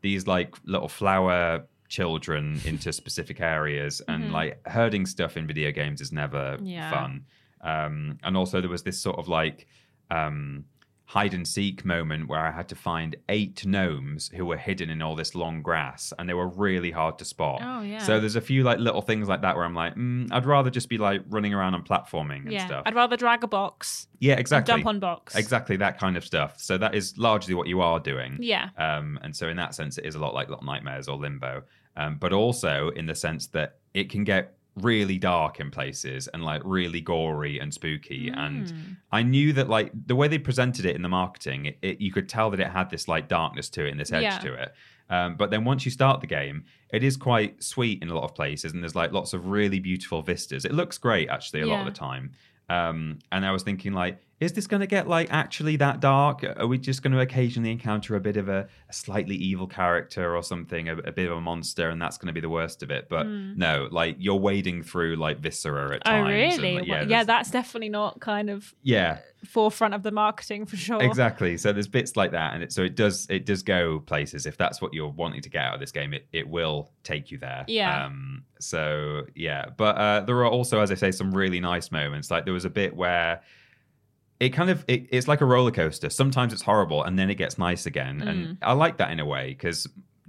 these like little flower children into specific areas and like herding stuff in video games is never Yeah. fun um and also there was this sort of like um hide and seek moment where I had to find eight gnomes who were hidden in all this long grass and they were really hard to spot. Oh, yeah. So there's a few like little things like that where I'm like, mm, I'd rather just be like running around and platforming and yeah. stuff. I'd rather drag a box. yeah, exactly. Jump on box. Exactly that kind of stuff. So that is largely what you are doing. Yeah. Um, and so in that sense, it is a lot like Little Nightmares or Limbo, um, but also in the sense that it can get really dark in places and like really gory and spooky. And I knew that like the way they presented it in the marketing, it, it, you could tell that it had this like darkness to it and this edge Yeah. to it. Um, but then once you start the game, it is quite sweet in a lot of places, and there's like lots of really beautiful vistas. It looks great actually a lot of the time. Um, and I was thinking like, is this going to get like actually that dark? Are we just going to occasionally encounter a bit of a, a slightly evil character or something, a, a bit of a monster, and that's going to be the worst of it? But no, like you're wading through like viscera at. Oh, times. and, really? like, Well, yeah, yeah, that's definitely not kind of yeah, forefront of the marketing for sure. exactly. So there's bits like that, and it, so it does it does go places. If that's what you're wanting to get out of this game, it, it will take you there. Yeah. Um. So yeah, but uh, there are also, as I say, some really nice moments. Like there was a bit where it kind of it, it's like a roller coaster. Sometimes it's horrible, and then it gets nice again, Mm. and I like that in a way because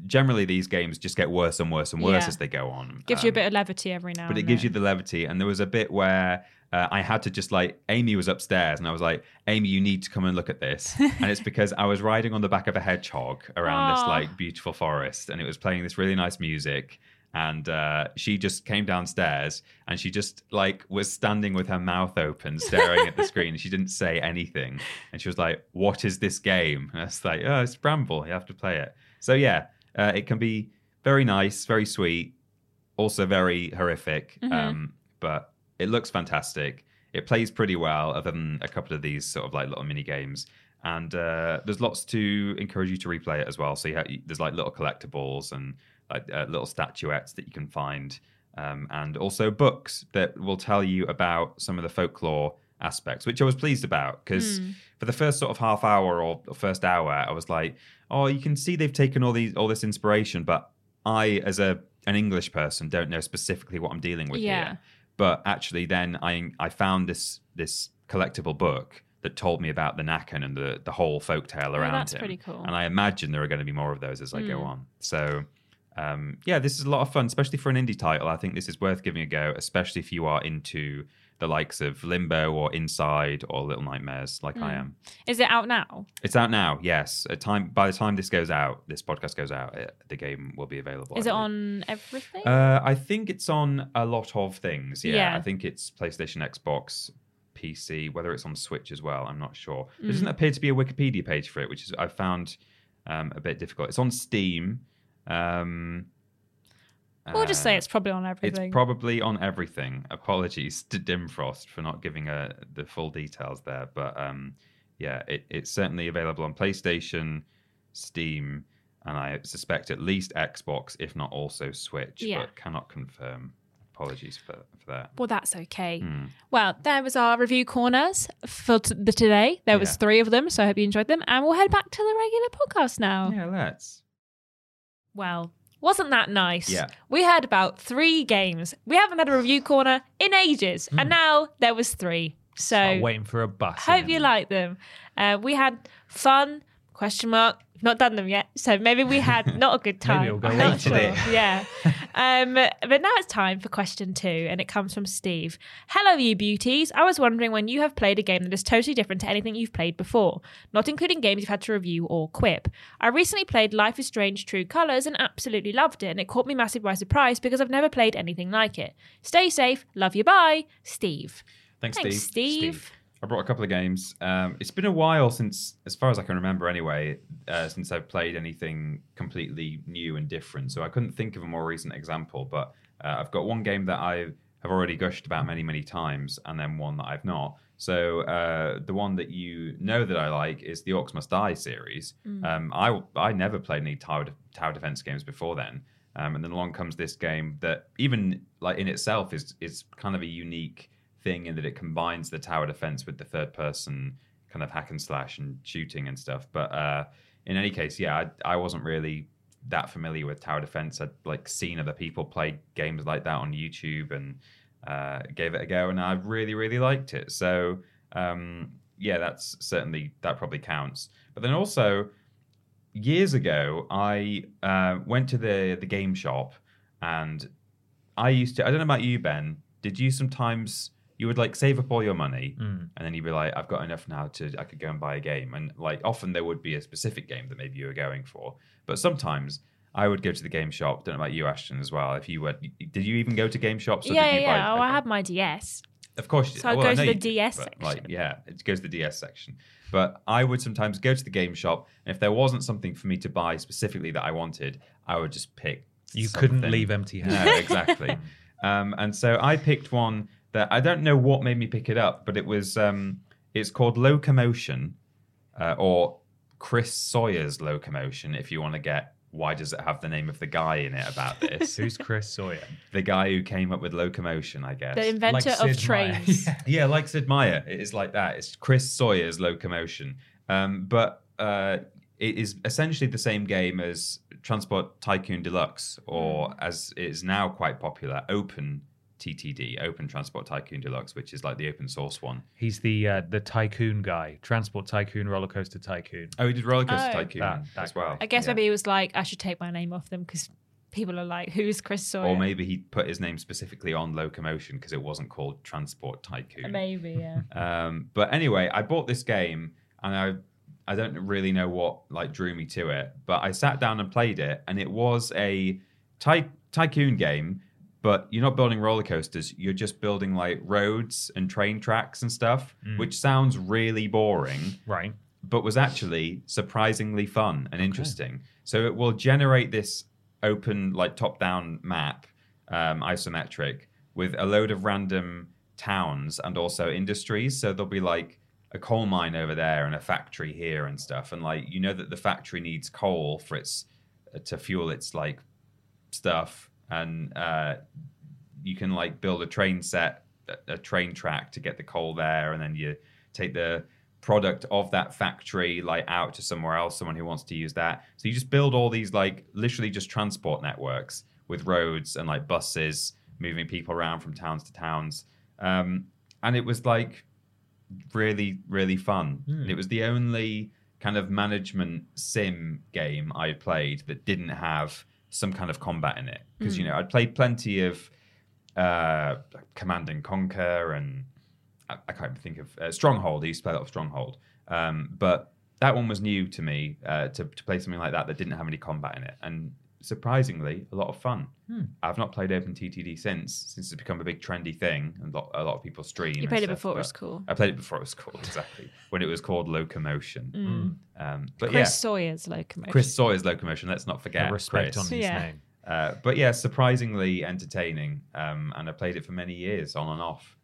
generally these games just get worse and worse and worse Yeah. as they go on. Gives you a Um, bit of levity every now but it gives you the levity. And there was a bit where uh, I had to just like Amy was upstairs, and I was like, Amy, you need to come and look at this. and it's because I was riding on the back of a hedgehog around this like beautiful forest, and it was playing this really nice music. And uh, she just came downstairs, and she just like was standing with her mouth open, staring at the screen. She didn't say anything, and she was like, "What is this game?" And I was like, "Oh, it's Bramble. You have to play it." So yeah, uh, it can be very nice, very sweet, also very horrific. Um, but it looks fantastic. It plays pretty well, other than a couple of these sort of like little mini games. And uh, there's lots to encourage you to replay it as well. So you ha- there's like little collectibles and like uh, little statuettes that you can find, um, and also books that will tell you about some of the folklore aspects, which I was pleased about because for the first sort of half hour or first hour, I was like, oh, you can see they've taken all these all this inspiration, but I, as a an English person, don't know specifically what I'm dealing with Yeah. here. But actually, then I I found this this collectible book that told me about the Näcken and the the whole folktale around Oh, that's him. pretty cool. And I imagine there are going to be more of those as I Hmm. go on. So. Um, yeah, this is a lot of fun, especially for an indie title. I think this is worth giving a go, especially if you are into the likes of Limbo or Inside or Little Nightmares, like Hmm. I am. Is it out now? It's out now. Yes, At time by the time this goes out, this podcast goes out, it, the game will be available. Is I it believe. on everything? Uh, I think it's on a lot of things. Yeah, Yeah. I think it's PlayStation, Xbox, PC. Whether it's on Switch as well, I'm not sure. There Mm. doesn't appear to be a Wikipedia page for it, which is I found um, a bit difficult. It's on Steam. Um, We'll just say Uh, it's probably on everything. It's probably on everything. Apologies to Dimfrost for not giving uh, the full details there, but um, yeah, it, it's certainly available on PlayStation, Steam, and I suspect at least Xbox, if not also Switch. Yeah. But cannot confirm. Apologies for, for that. well, that's okay. Hmm. Well, there was our review corners for t- the today. There was Yeah. three of them, so I hope you enjoyed them. And we'll head back to the regular podcast now. Yeah, let's. Well, wasn't that nice? Yeah. We heard about three games. We haven't had a review corner in ages, and now there was three. So waiting for a bus. hope you like them. Uh, we had fun. Question mark. Not done them yet, so maybe we had not a good time. Maybe it'll go I'm not sure. it. Yeah. Um, but now it's time for question two, and it comes from Steve. Hello, you beauties. I was wondering when you have played a game that is totally different to anything you've played before, not including games you've had to review or quip. I recently played Life is Strange True Colors and absolutely loved it, and it caught me massive by surprise because I've never played anything like it. Stay safe. Love you. Bye, Steve. Thanks, Thanks, Steve. Steve. I brought a couple of games. Um, it's been a while since, as far as I can remember anyway, uh, since I've played anything completely new and different. So I couldn't think of a more recent example, but uh, I've got one game that I have already gushed about many, many times, and then one that I've not. So uh, the one that you know that I like is the Orcs Must Die series. Um, I I never played any tower tower defense games before then, um, and then along comes this game that even like in itself is is kind of a unique thing in that it combines the tower defense with the third person kind of hack and slash and shooting and stuff. But uh, in any case, yeah, I, I wasn't really that familiar with tower defense. I'd like seen other people play games like that on YouTube and uh, gave it a go, and I really really liked it. So um, yeah, that's certainly that probably counts. But then also years ago, I uh, went to the the game shop and I used to. I don't know about you, Ben. Did you sometimes you would like save up all your money Mm. and then you'd be like, I've got enough now to I could go and buy a game. And like often there would be a specific game that maybe you were going for, but sometimes. I would go to the game shop. Don't know about you, Ashton, as well. If you were, did you even go to game shops? Or yeah, did yeah, you yeah. buy, Oh, I okay. had my DS. Of course, you did. So I'd Well, go to the you did, DS but, Like, section. yeah, it goes to the DS section. But I would sometimes go to the game shop, and if there wasn't something for me to buy specifically that I wanted, I would just pick. You couldn't leave empty No, handed. exactly. um, and so I picked one that I don't know what made me pick it up, but it was um, it's called Locomotion, uh, or Chris Sawyer's Locomotion. If you want to get why does it have the name of the guy in it about this? Who's Chris Sawyer? the guy who came up with Locomotion, I guess. The inventor Like of Sid Meier. trains. Yeah. Yeah, like Sid Meier. It is like that. It's Chris Sawyer's Locomotion. Um, but uh, it is essentially the same game as Transport Tycoon Deluxe, or as it is now quite popular, Open TTD, Open Transport Tycoon Deluxe, which is like the open source one. He's the uh, the tycoon guy, transport tycoon, roller coaster tycoon. Oh, he did Roller Coaster Oh. Tycoon That- that as well. I guess Yeah. maybe he was like, I should take my name off them because people are like, who's Chris Sawyer? Or maybe he put his name specifically on Locomotion because it wasn't called Transport Tycoon. Maybe, yeah. Um, but anyway, I bought this game and I I don't really know what like drew me to it, but I sat down and played it, and it was a ty- tycoon game. But you're not building roller coasters; you're just building like roads and train tracks and stuff, which sounds really boring Right. but was actually surprisingly fun and interesting. So it will generate this open, like top down map, um, isometric, with a load of random towns and also industries. So there'll be like a coal mine over there and a factory here and stuff. And like, you know that the factory needs coal for its uh, to fuel its like stuff. And uh, you can like build a train set, a, a train track to get the coal there, and then you take the product of that factory like out to somewhere else, someone who wants to use that. So you just build all these like literally just transport networks with roads and like buses moving people around from towns to towns. Um, and it was like really, really fun. And it was the only kind of management sim game I played that didn't have some kind of combat in it. Because, you know, I'd played plenty of uh, Command and Conquer and I, I can't even think of uh, Stronghold. I used to play a lot of Stronghold. Um, but that one was new to me uh, to, to play something like that that didn't have any combat in it. And surprisingly, a lot of fun. I've not played OpenTTD since, since it's become a big trendy thing and a lot, a lot of people stream. You and played it stuff, before it was cool. I played it before it was cool, exactly. when it was called Locomotion. Um, but Chris yeah, Sawyer's locomotion. Chris Sawyer's Locomotion. Let's not forget respect Chris. on his Yeah. name. Uh, but yeah, surprisingly entertaining. Um, and I played it for many years on and off.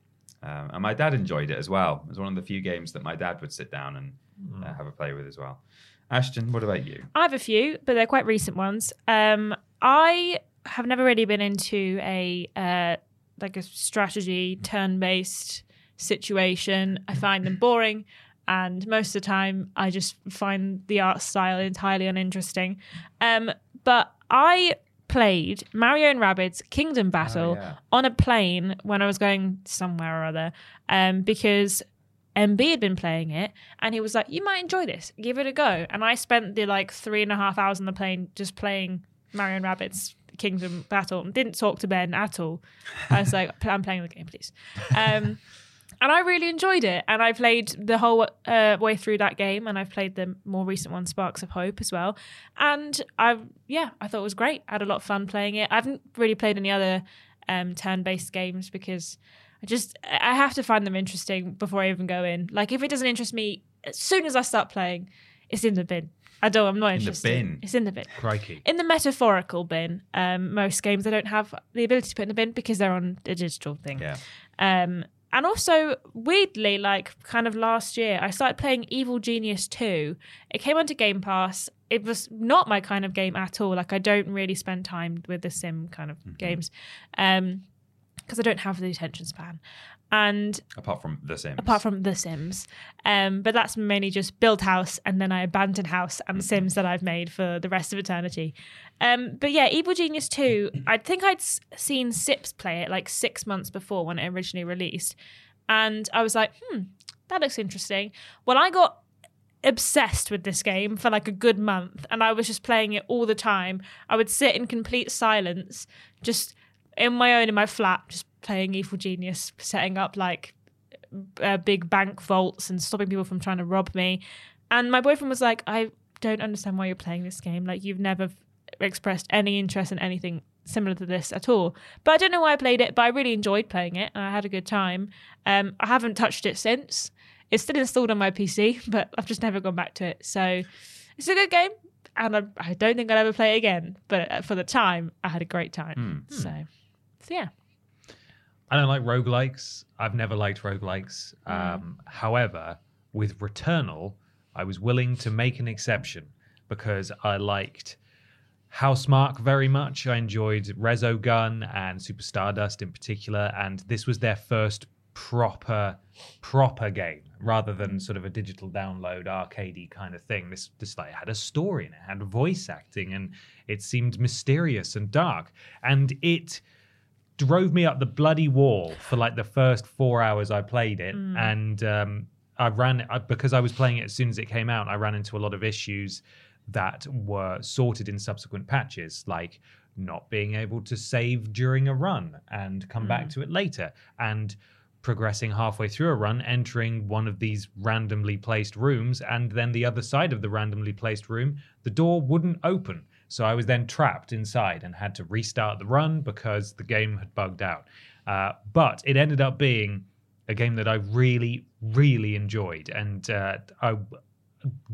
Um, and my dad enjoyed it as well. It was one of the few games that my dad would sit down and uh, have a play with as well. Ashton, what about you? I have a few, but they're quite recent ones. Um, I have never really been into a uh, like a strategy turn-based situation. I find them boring, and most of the time, I just find the art style entirely uninteresting. Um, but I played Mario and Rabbids Kingdom Battle yeah. on a plane when I was going somewhere or other, um, because MB had been playing it and he was like, You might enjoy this, give it a go. And I spent the like three and a half hours on the plane just playing Mario and Rabbids Kingdom Battle and didn't talk to Ben at all. I was like, I'm playing the game, please. Um, and I really enjoyed it. And I played the whole uh, way through that game, and I've played the more recent one, Sparks of Hope, as well. And I, yeah, I thought it was great. I had a lot of fun playing it. I haven't really played any other um, turn-based games because I just I have to find them interesting before I even go in. Like if it doesn't interest me, as soon as I start playing, it's in the bin. I don't. I'm not interested. In the bin? It's in the bin. Crikey. In the metaphorical bin, um, most games I don't have the ability to put in the bin because they're on a digital thing. Yeah. Um, and also, weirdly, like kind of last year, I started playing Evil Genius 2. It came onto Game Pass. It was not my kind of game at all. Like, I don't really spend time with the sim kind of games um, because I don't have the attention span. And Apart from The Sims. apart from The Sims. Um, but that's mainly just build house and then I abandon house and Sims that I've made for the rest of eternity. Um, but yeah, Evil Genius 2, I think I'd seen Sips play it like six months before when it originally released. And I was like, hmm, that looks interesting. Well, I got obsessed with this game for like a good month and I was just playing it all the time. I would sit in complete silence, just in my own in my flat, just playing Evil Genius, setting up like uh, big bank vaults and stopping people from trying to rob me. And my boyfriend was like, I don't understand why you're playing this game. Like, you've never f- expressed any interest in anything similar to this at all. But I don't know why I played it, but I really enjoyed playing it and I had a good time. Um, I haven't touched it since. It's still installed on my PC, but I've just never gone back to it. So it's a good game. And I, I don't think I'll ever play it again. But uh, for the time, I had a great time. So, so yeah. I don't like roguelikes. I've never liked roguelikes. Um, however, with Returnal, I was willing to make an exception because I liked Housemarque very much. I enjoyed Resogun and Super Stardust in particular, and this was their first proper proper game rather than sort of a digital download arcadey kind of thing this this like had a story and it had voice acting and it seemed mysterious and dark and it drove me up the bloody wall for like the first four hours I played it, and um, I ran I, because I was playing it as soon as it came out. I ran into a lot of issues that were sorted in subsequent patches, like not being able to save during a run and come back to it later, and progressing halfway through a run, entering one of these randomly placed rooms, and then the other side of the randomly placed room, the door wouldn't open. So I was then trapped inside and had to restart the run because the game had bugged out. Uh, but it ended up being a game that I really, really enjoyed. And uh, I,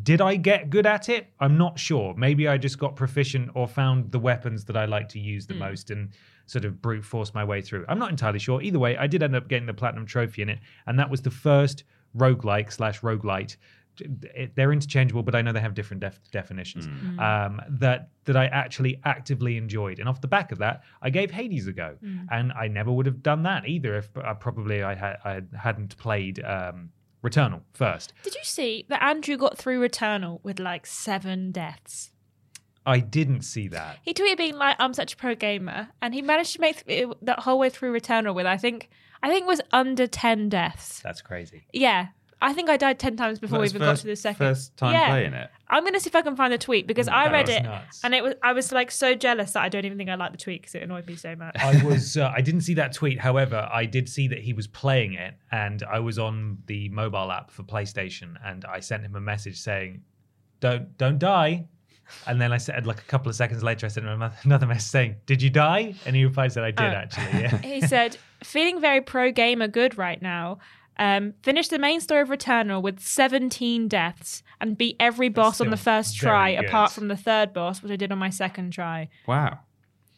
did I get good at it? I'm not sure. Maybe I just got proficient or found the weapons that I like to use the most and sort of brute force my way through. I'm not entirely sure. Either way, I did end up getting the platinum trophy in it, and that was the first roguelike slash roguelite. It- They're interchangeable, but I know they have different def- definitions. Um, that that I actually actively enjoyed, and off the back of that, I gave Hades a go, and I never would have done that either if uh, probably I had I hadn't played um, Returnal first. Did you see that Andrew got through Returnal with like seven deaths? I didn't see that. He tweeted being like, "I'm such a pro gamer," and he managed to make it that whole way through Returnal with I think I think it was under ten deaths. That's crazy. Yeah, I think I died ten times before we even first, got to the second. First time Yeah. playing it. I'm gonna see if I can find the tweet because I read it nuts. and it was I was like so jealous that I don't even think I liked the tweet because it annoyed me so much. I was uh, I didn't see that tweet. However, I did see that he was playing it, and I was on the mobile app for PlayStation, and I sent him a message saying, "Don't don't die." And then I said, like a couple of seconds later, I sent him another message saying, "Did you die?" And he replied, "said I did Oh. actually." Yeah. he said, "Feeling very pro gamer good right now." Um, finished the main story of Returnal with 17 deaths and beat every boss on the first try, good. apart from the third boss, which I did on my second try. Wow.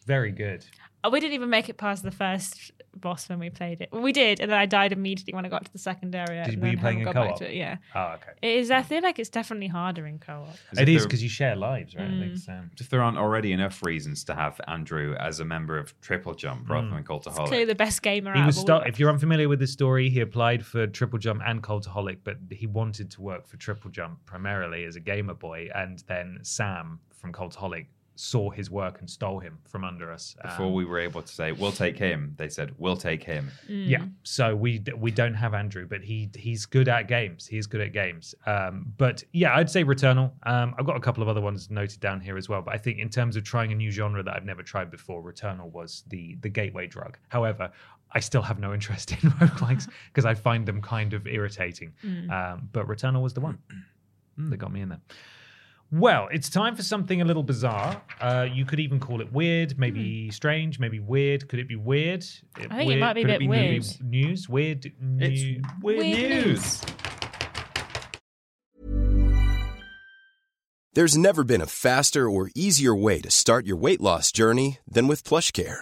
Very good. Uh, We didn't even make it past the first boss when we played it. Well, we did, and then I died immediately when I got to the second area. Did- and were you playing in co-op? to it, Yeah, Oh, okay. it is. I feel like it's definitely harder in co-op. As It if is there- because you share lives, right? Mm. I think so. If there aren't already enough reasons to have Andrew as a member of Triple Jump rather than It's Cultaholic. clearly the best gamer He out was of all sta- if you're unfamiliar with the story, he applied for Triple Jump and Cultaholic, but he wanted to work for Triple Jump primarily as a gamer boy, and then Sam from Cultaholic saw his work and stole him from under us. Before Um, we were able to say, we'll take him, they said, we'll take him. Mm. Yeah, so we we don't have Andrew, but he he's good at games. He's good at games. Um, but yeah, I'd say Returnal. Um, I've got a couple of other ones noted down here as well. But I think in terms of trying a new genre that I've never tried before, Returnal was the the gateway drug. However, I still have no interest in roguelikes because I find them kind of irritating. Um, but Returnal was the one that got me in there. Well, it's time for something a little bizarre. Uh, you could even call it weird, maybe strange, maybe weird. Could it be weird? Hmm. I think it might be a could bit maybe weird. News, weird. New... It's weird, Weird news. There's never been a faster or easier way to start your weight loss journey than with PlushCare.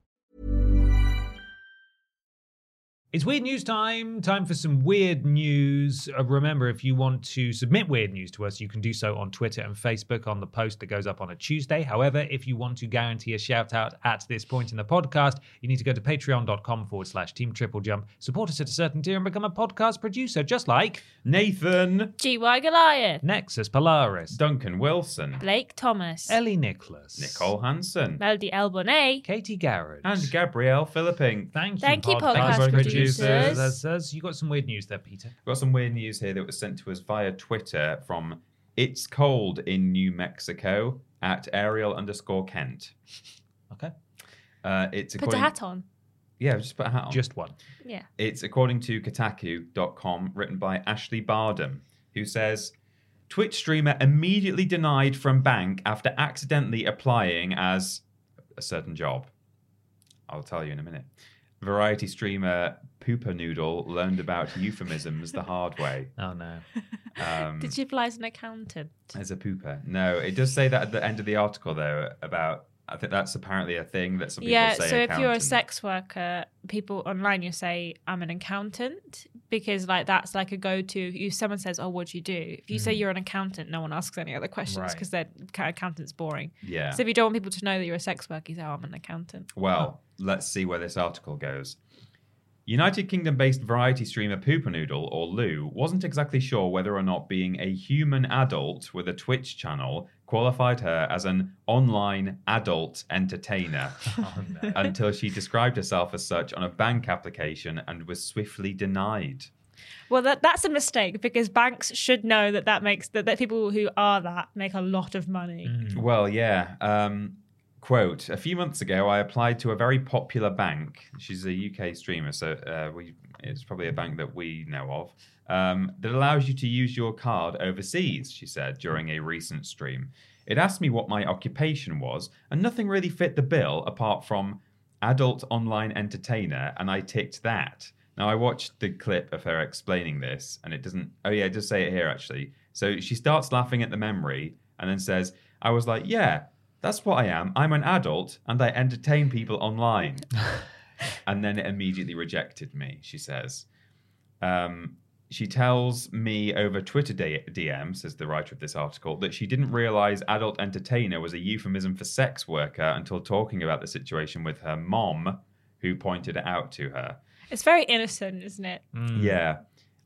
It's weird news time. Time for some weird news. Uh, remember, if you want to submit weird news to us, you can do so on Twitter and Facebook on the post that goes up on a Tuesday. However, if you want to guarantee a shout out at this point in the podcast, you need to go to patreon.com forward slash team triple jump, support us at a certain tier, and become a podcast producer, just like Nathan, GY Goliath, Nexus Polaris, Duncan Wilson, Blake Thomas, Ellie Nicholas, Nicole Hansen, Melody Elbonet, Katie Garrett, and Gabrielle Philipping. Thank you, Thank you, podcast, podcast producers. Producers. That's us. You got some weird news there, Peter. We've got some weird news here that was sent to us via Twitter from It's Cold in New Mexico at Ariel underscore Kent. Okay. Uh, it's put a hat on. Yeah, just put a hat on. Just one. Yeah. It's according to Kotaku.com, written by Ashley Bardhan, who says Twitch streamer immediately denied from bank after accidentally applying as a certain job. I'll tell you in a minute. Variety streamer Pooper Noodle learned about euphemisms the hard way. Oh, no. Um, Did she apply as an accountant? as a pooper? No, it does say that at the end of the article, though, about. I think that's apparently a thing that some people Yeah, say. so if you're a sex worker, people online you say I'm an accountant because like that's like a go-to. If someone says, "Oh, what do you do?" If you say mm. you're an accountant, no one asks any other questions Right. because their accountant's boring. Yeah. So if you don't want people to know that you're a sex worker, you say, "Oh, I'm an accountant." Well, let's see where this article goes. United Kingdom based variety streamer Poopernoodle, or Lou, wasn't exactly sure whether or not being a human adult with a Twitch channel qualified her as an online adult entertainer Oh, no. until she described herself as such on a bank application and was swiftly denied. Well, that that's a mistake because banks should know that that makes that, that people who are that make a lot of money. Well, yeah. Um, quote: A few months ago, I applied to a very popular bank. She's a UK streamer, so uh, we it's probably a bank that we know of. Um, that allows you to use your card overseas. She said during a recent stream. It asked me what my occupation was, and nothing really fit the bill apart from adult online entertainer, and I ticked that. Now I watched the clip of her explaining this, and it doesn't. Oh yeah, just say it here actually. So she starts laughing at the memory, and then says, "I was like, yeah, that's what I am. I'm an adult, and I entertain people online." and then it immediately rejected me. She says. Um, she tells me over Twitter D- DM, says the writer of this article, that she didn't realize adult entertainer was a euphemism for sex worker until talking about the situation with her mom, who pointed it out to her. It's very innocent, isn't it? Yeah.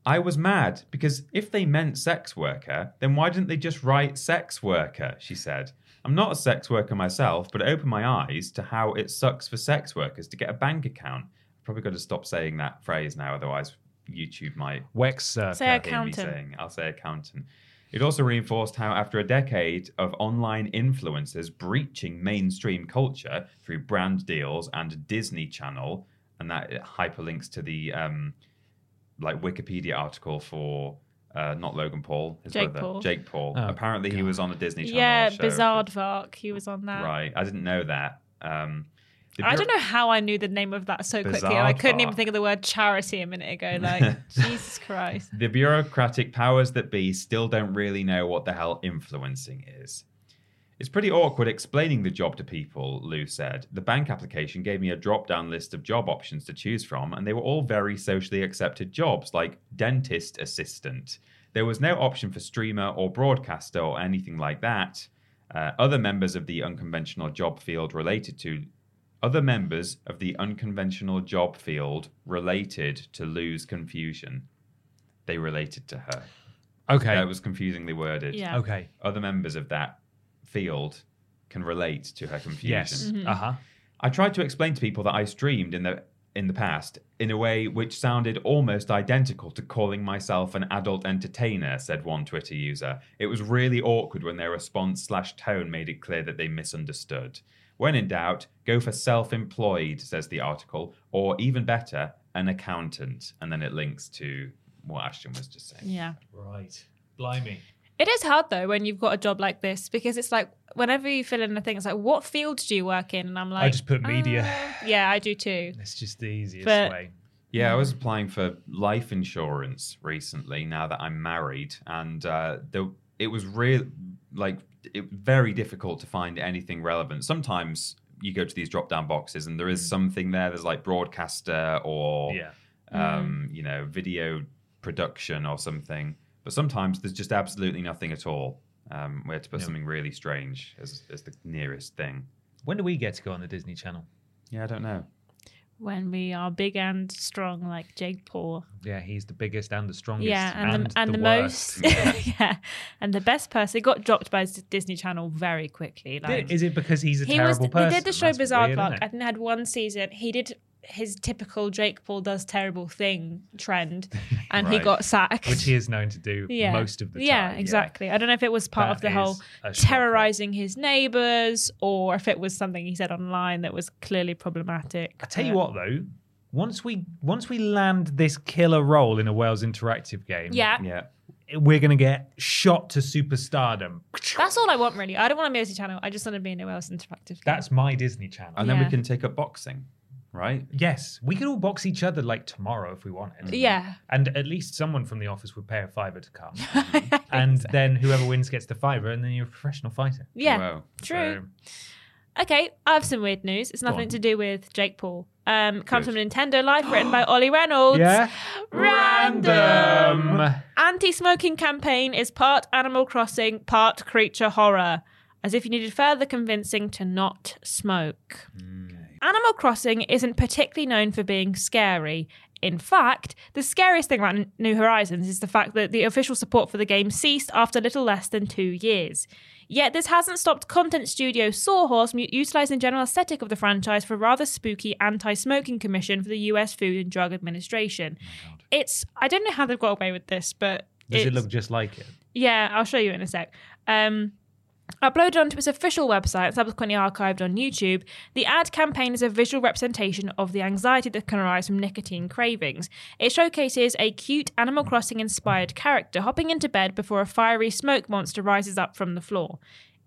I was mad because if they meant sex worker, then why didn't they just write sex worker? She said. I'm not a sex worker myself, but it opened my eyes to how it sucks for sex workers to get a bank account. I've probably got to stop saying that phrase now, otherwise YouTube might Wex Circa. Say hear me accountant. saying. I'll say accountant. It also reinforced how, after a decade of online influencers breaching mainstream culture through brand deals and Disney Channel, and that hyperlinks to the um, like Wikipedia article for uh, not Logan Paul, his Jake brother, Paul. Jake Paul. Oh, Apparently, he was on a Disney Channel. Yeah, show. Bizarre Vark. He was on that. Right, I didn't know that. Um, the I don't know how I knew the name of that so quickly. Bizarre I couldn't even think of the word charity a minute ago. Like, Jesus Christ. The bureaucratic powers that be still don't really know what the hell influencing is. It's pretty awkward explaining the job to people, Lou said. The bank application gave me a drop down list of job options to choose from, and they were all very socially accepted jobs, like dentist assistant. There was no option for streamer or broadcaster or anything like that. Uh, other members of the unconventional job field related to other members of the unconventional job field related to Lou's confusion. They related to her. Okay. That was confusingly worded. Yeah. okay. Other members of that field can relate to her confusion. Yes. Mm-hmm. Uh huh. I tried to explain to people that I streamed in the in the past in a way which sounded almost identical to calling myself an adult entertainer, said one Twitter user. It was really awkward when their response slash tone made it clear that they misunderstood. When in doubt, go for self-employed, says the article, or even better, an accountant. And then it links to what Ashton was just saying. Yeah. Right. Blimey. It is hard though when you've got a job like this because it's like whenever you fill in a thing, it's like, what field do you work in? And I'm like, I just put media. "Uh, yeah, I do too. It's just the easiest But- way. Yeah, I was applying for life insurance recently. Now that I'm married, and uh, the, it was real, like it very difficult to find anything relevant. Sometimes you go to these drop down boxes, and there is something there. There's like broadcaster or Yeah. um, you know video production or something. But sometimes there's just absolutely nothing at all. Um, we had to put something really strange as, as the nearest thing. When do we get to go on the Disney Channel? Yeah, I don't know. When we are big and strong like Jake Paul. Yeah, he's the biggest and the strongest. Yeah, and, the, and the, worst. most yeah, and the best person. It got dropped by Disney Channel very quickly. Like Is it because he's a he terrible was. person? They did the show That's Bizarre weird, Park. I think they had one season. He did his typical Jake Paul does terrible thing trend, and he got sacked. Which he is known to do yeah. most of the time. Yeah, exactly. I don't know if it was part That of the whole terrorizing his neighbors or if it was something he said online that was clearly problematic. I tell you Uh, what, though, once we once we land this killer role in a Wales interactive game, Yeah, Yeah. we're gonna get shot to superstardom. that's all I want really. I don't want a music channel. I just want to be in a Wales interactive. game. That's my Disney Channel. And then we can take up boxing, right? yes, we could all box each other like tomorrow if we wanted. yeah. And at least someone from the office would pay a fiver to come. and then whoever wins gets the fiver, and then you're a professional fighter. Yeah, Wow. true. So, Okay, I have some weird news. It's nothing to do with Jake Paul. Um, comes Good. from Nintendo Life, written by Ollie Reynolds. yeah. Random. Anti-smoking campaign is part Animal Crossing, part creature horror. As if you needed further convincing to not smoke. Animal Crossing isn't particularly known for being scary. In fact, the scariest thing about New Horizons is the fact that the official support for the game ceased after little less than two years. Yet this hasn't stopped content studio Sawhorse from utilising the general aesthetic of the franchise for a rather spooky anti-smoking commission for the US Food and Drug Administration. it's I don't know how they've got away with this, but Does it look just like it? yeah, I'll show you in a sec. Um, uploaded onto its official website, and subsequently archived on YouTube, the ad campaign is a visual representation of the anxiety that can arise from nicotine cravings. It showcases a cute Animal Crossing inspired character hopping into bed before a fiery smoke monster rises up from the floor.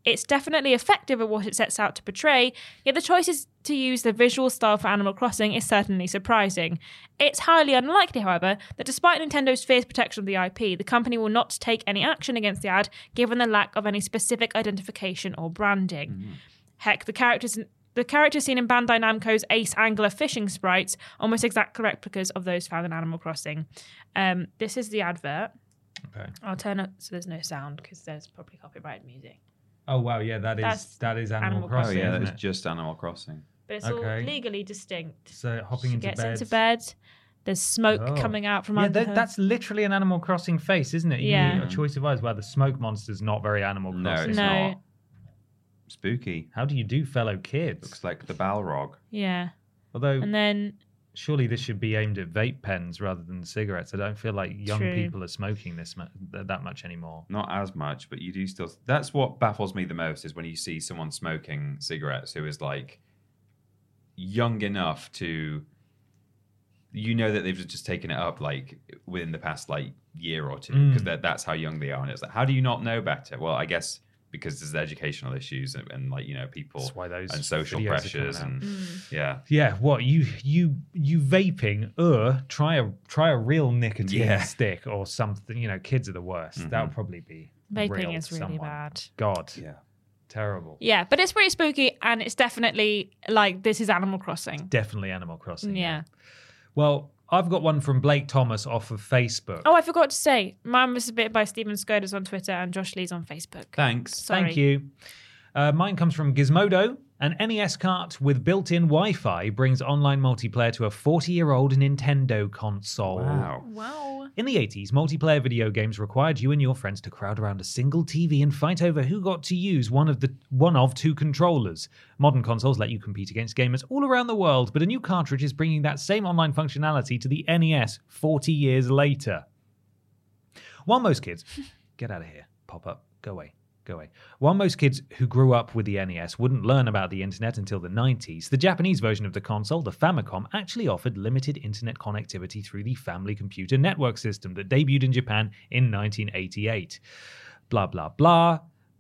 It's definitely effective at what it sets out to portray, yet the choices to use the visual style for Animal Crossing is certainly surprising. It's highly unlikely, however, that despite Nintendo's fierce protection of the IP, the company will not take any action against the ad given the lack of any specific identification or branding. Heck, the character's The characters seen in Bandai Namco's Ace Angler fishing sprites, almost exact replicas of those found in Animal Crossing. Um, this is the advert. Okay. I'll turn it so there's no sound because there's probably copyrighted music. Oh wow, yeah, that is That's that is Animal, Animal Oh Crossing. yeah, isn't that was it? just Animal Crossing. But it's Okay. all legally distinct. So hopping she into gets bed. into bed. There's smoke Oh. coming out from Yeah, under that, her. that's literally an Animal Crossing face, isn't it? You Yeah. need A choice of eyes. Well, the smoke monster's not very Animal No, Crossing. it's No. not. Spooky. How do you do, fellow kids? Looks like the Balrog. yeah. Although And then surely this should be aimed at vape pens rather than cigarettes. I don't feel like young True. people are smoking this mu- th- that much anymore. Not as much, but you do still. That's what baffles me the most is when you see someone smoking cigarettes who is like young enough to. You know that they've just taken it up like within the past like year or two because Mm. that, that's how young they are, and it's like, how do you not know better? Well, I guess because there's educational issues and, and like you know people why those and social pressures coming out. and yeah, Yeah, what you you you vaping? Uh, try a try a real nicotine Yeah. stick or something. You know, kids are the worst. That would probably be vaping real is really someone. bad. God, yeah. terrible. Yeah, but it's pretty spooky and it's definitely like this is Animal Crossing. Definitely Animal Crossing. Yeah. Well, I've got one from Blake Thomas off of Facebook. Oh, I forgot to say, mine was submitted by Stephen Skoders on Twitter and Josh Lee's on Facebook. Thanks. Sorry. Thank you. Uh, mine comes from Gizmodo. An NES cart with built in Wi Fi brings online multiplayer to a 40 year old Nintendo console. Wow. Wow. In the 80s, multiplayer video games required you and your friends to crowd around a single TV and fight over who got to use one of the one of two controllers. Modern consoles let you compete against gamers all around the world, but a new cartridge is bringing that same online functionality to the NES 40 years later. While most kids, get out of here, pop up, go away, go away. While most kids who grew up with the NES wouldn't learn about the internet until the 90s, the Japanese version of the console, the Famicom, actually offered limited internet connectivity through the Family Computer Network system that debuted in Japan in 1988. Blah, blah, blah.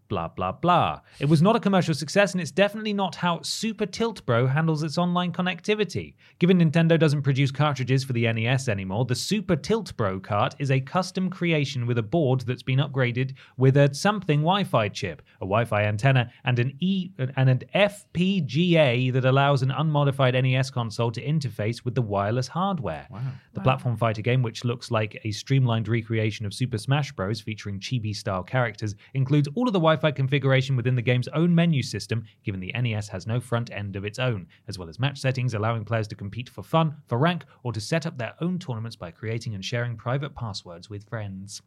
Blah, blah, blah. It was not a commercial success, and it's definitely not how Super Tilt Bro handles its online connectivity. Given Nintendo doesn't produce cartridges for the NES anymore, the Super Tilt Bro cart is a custom creation with a board that's been upgraded with a something Wi-Fi chip, a Wi-Fi antenna, and an E and an FPGA that allows an unmodified NES console to interface with the wireless hardware. The platform fighter game, which looks like a streamlined recreation of Super Smash Bros. featuring chibi-style characters, includes all of the Wi-Fi configuration within the game's own menu system, given the NES has no front end of its own, as well as match settings allowing players to compete for fun, for rank, or to set up their own tournaments by creating and sharing private passwords with friends.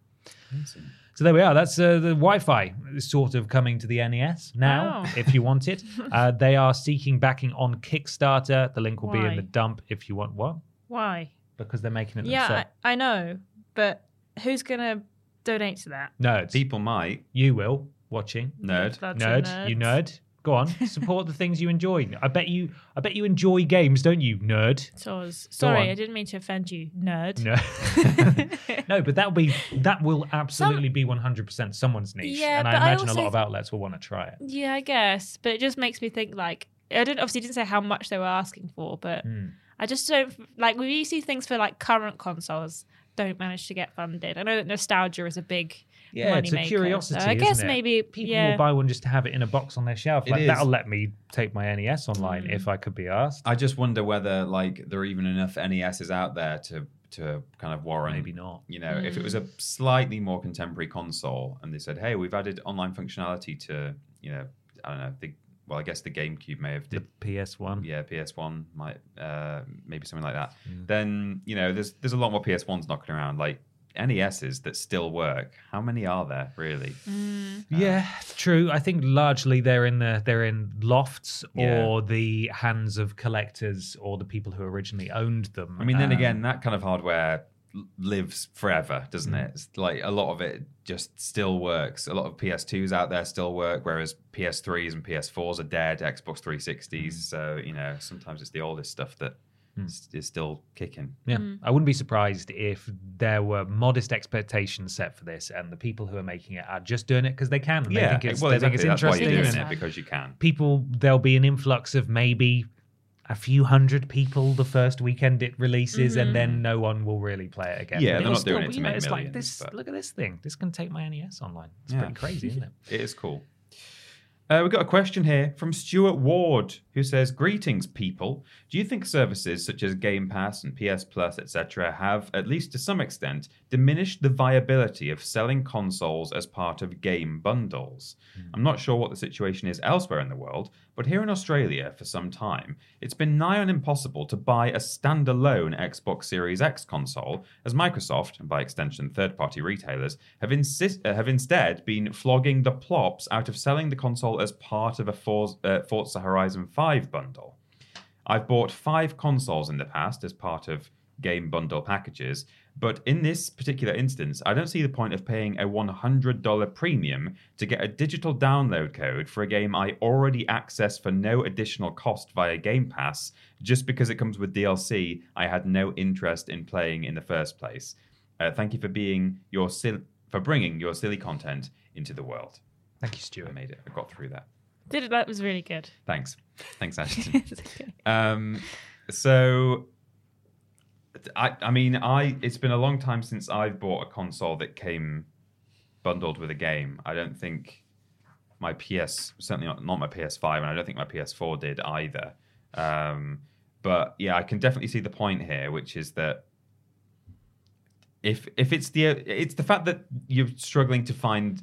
So there we are. That's uh, the Wi-Fi sort of coming to the NES now, Wow. if you want it. Uh, they are seeking backing on Kickstarter. The link will be in the dump if you want. What? Why? Because they're making it Yeah, themselves. I, I know, but who's gonna donate to that? No, People might. You will watching. Nerd. Lots of nerd. You nerd. Go on. Support the things you enjoy. I bet you. I bet you enjoy games, don't you, nerd? Soz. Sorry, on. I didn't mean to offend you, nerd. No. no, but that'll be that will absolutely be one hundred percent someone's niche, Yeah, and I but I imagine a lot of outlets will want to try it. Yeah, I guess, but it just makes me think like I didn't obviously didn't say how much they were asking for, but Hmm. I just don't like when you see things for like current consoles don't manage to get funded. I know that nostalgia is a big Yeah, money it's a maker, curiosity. So I guess isn't it? maybe people yeah. will buy one just to have it in a box on their shelf. It Like that'll let me take my NES online Mm. if I could be asked. I just wonder whether like there are even enough NESs out there to to kind of warrant. Maybe not. You know, if it was a slightly more contemporary console and they said, "Hey, we've added online functionality to," you know, I don't know. The, well, I guess the GameCube may have The did. PS One. Yeah, PS One might uh, maybe something like that. Mm. Then you know, there's there's a lot more PS Ones knocking around. Like NESs that still work. How many are there really? Mm. Yeah, true. I think largely they're in the they're in lofts Yeah. or the hands of collectors or the people who originally owned them. I mean, then Um, again, that kind of hardware lives forever, doesn't Mm. it? It's like a lot of it just still works. A lot of PS2s out there still work, whereas PS3s and PS4s are dead. Xbox 360s, Mm. so you know sometimes it's the oldest stuff that Hmm. is is still kicking. Yeah, hmm. I wouldn't be surprised if there were modest expectations set for this, and the people who are making it are just doing it because they can. And they think it's, well, they exactly. think it's That's why interesting. you're doing it because you can. People, there'll be an influx of maybe a few hundred people the first weekend it releases, and then mm-hmm. no one will really play it again. Yeah, they're it'll not doing still it to make it's like millions, this. but- Look at this thing. This can take my NES online. It's Yeah. pretty crazy, isn't it? It is cool. Uh, we've got a question here from Stuart Ward who says, Greetings, people. Do you think services such as Game Pass and PS Plus, etc., have, at least to some extent, diminished the viability of selling consoles as part of game bundles? I'm not sure what the situation is elsewhere in the world, but here in Australia, for some time, it's been nigh on impossible to buy a standalone Xbox Series X console, as Microsoft, and by extension third party retailers, have, insist- uh, have instead been flogging the plops out of selling the console as part of a For- uh, Forza Horizon 5 bundle. I've bought five consoles in the past as part of game bundle packages, but in this particular instance, I don't see the point of paying a $100 premium to get a digital download code for a game I already access for no additional cost via Game Pass just because it comes with DLC I had no interest in playing in the first place. Uh, thank you for being your sil- for bringing your silly content into the world. Thank you, Stuart. I made it. I got through that. Did it? That was really good. Thanks. Thanks, Ashton. um, so, I, I mean, I it's been a long time since I've bought a console that came bundled with a game. I don't think my PS, certainly not, not my PS5, and I don't think my PS4 did either. Um, but yeah, I can definitely see the point here, which is that if if it's the it's the fact that you're struggling to find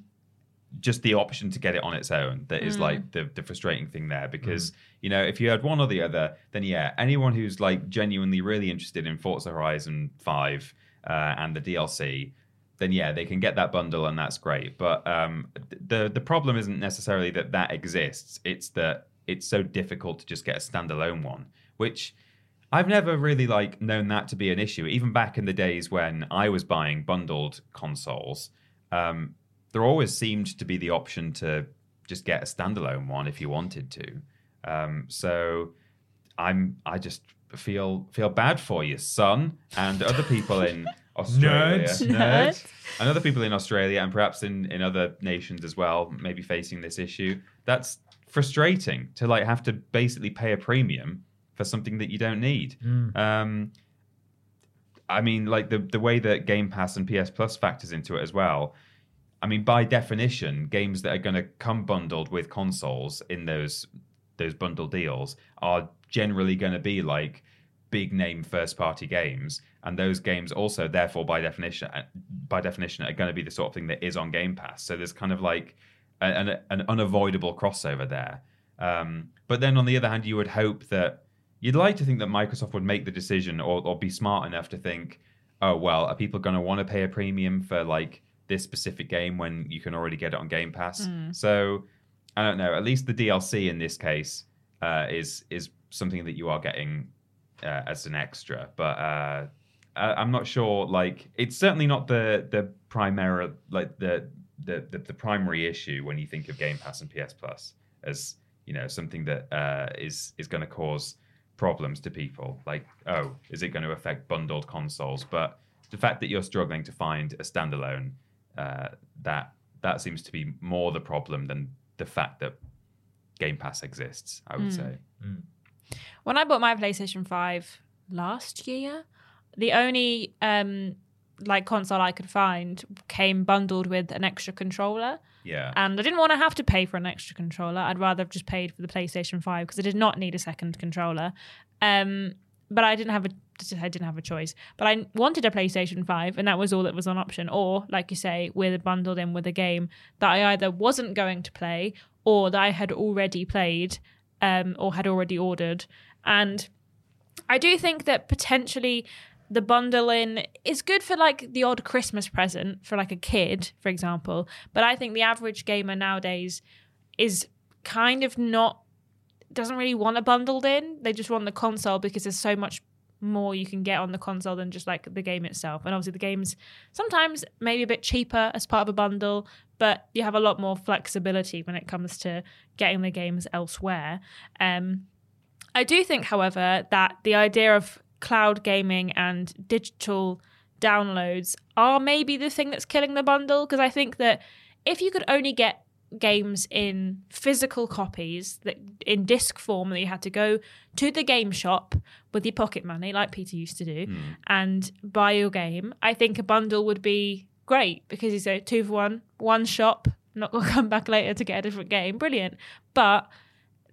just the option to get it on its own that is like the, the frustrating thing there because you know if you had one or the other then yeah anyone who's like genuinely really interested in Forza Horizon 5 uh, and the DLC then yeah they can get that bundle and that's great. But um, the the problem isn't necessarily that that exists. It's that it's so difficult to just get a standalone one which I've never really like known that to be an issue. Even back in the days when I was buying bundled consoles, um, there always seemed to be the option to just get a standalone one if you wanted to. Um, so I'm I just feel feel bad for you, son, and other people in Australia, Nerds. Nerds. and other people in Australia, and perhaps in in other nations as well, maybe facing this issue. That's frustrating to like have to basically pay a premium for something that you don't need. Um, I mean, like the the way that Game Pass and PS Plus factors into it as well. I mean, by definition, games that are going to come bundled with consoles in those those bundle deals are generally going to be like big name first party games, and those games also, therefore, by definition, by definition, are going to be the sort of thing that is on Game Pass. So there's kind of like an, an unavoidable crossover there. Um, but then on the other hand, you would hope that you'd like to think that Microsoft would make the decision or, or be smart enough to think, oh well, are people going to want to pay a premium for like this specific game when you can already get it on Game Pass? So I don't know. At least the DLC in this case uh, is is something that you are getting uh, as an extra, but uh, I, I'm not sure. Like, it's certainly not the the primary like the, the the the primary issue when you think of Game Pass and PS Plus as you know something that uh, is is going to cause problems to people. Like, oh, is it going to affect bundled consoles? But the fact that you're struggling to find a standalone uh, that that seems to be more the problem than the fact that Game Pass exists. I would say. When I bought my PlayStation 5 last year, the only um like console I could find came bundled with an extra controller. Yeah. And I didn't want to have to pay for an extra controller. I'd rather have just paid for the PlayStation 5 because I did not need a second controller. Um, but I didn't have a I didn't have a choice. But I wanted a PlayStation 5 and that was all that was on option. Or, like you say, with bundled in with a game that I either wasn't going to play or that I had already played um, or had already ordered. And I do think that potentially the bundle in is good for like the odd Christmas present for like a kid, for example. But I think the average gamer nowadays is kind of not doesn't really want a bundled in. They just want the console because there's so much more you can get on the console than just like the game itself. And obviously the game's sometimes maybe a bit cheaper as part of a bundle, but you have a lot more flexibility when it comes to getting the games elsewhere. Um I do think, however, that the idea of cloud gaming and digital downloads are maybe the thing that's killing the bundle. Because I think that if you could only get games in physical copies that in disc form that you had to go to the game shop with your pocket money like Peter used to do hmm. and buy your game I think a bundle would be great because it's a two for one one shop I'm not to come back later to get a different game. Brilliant. But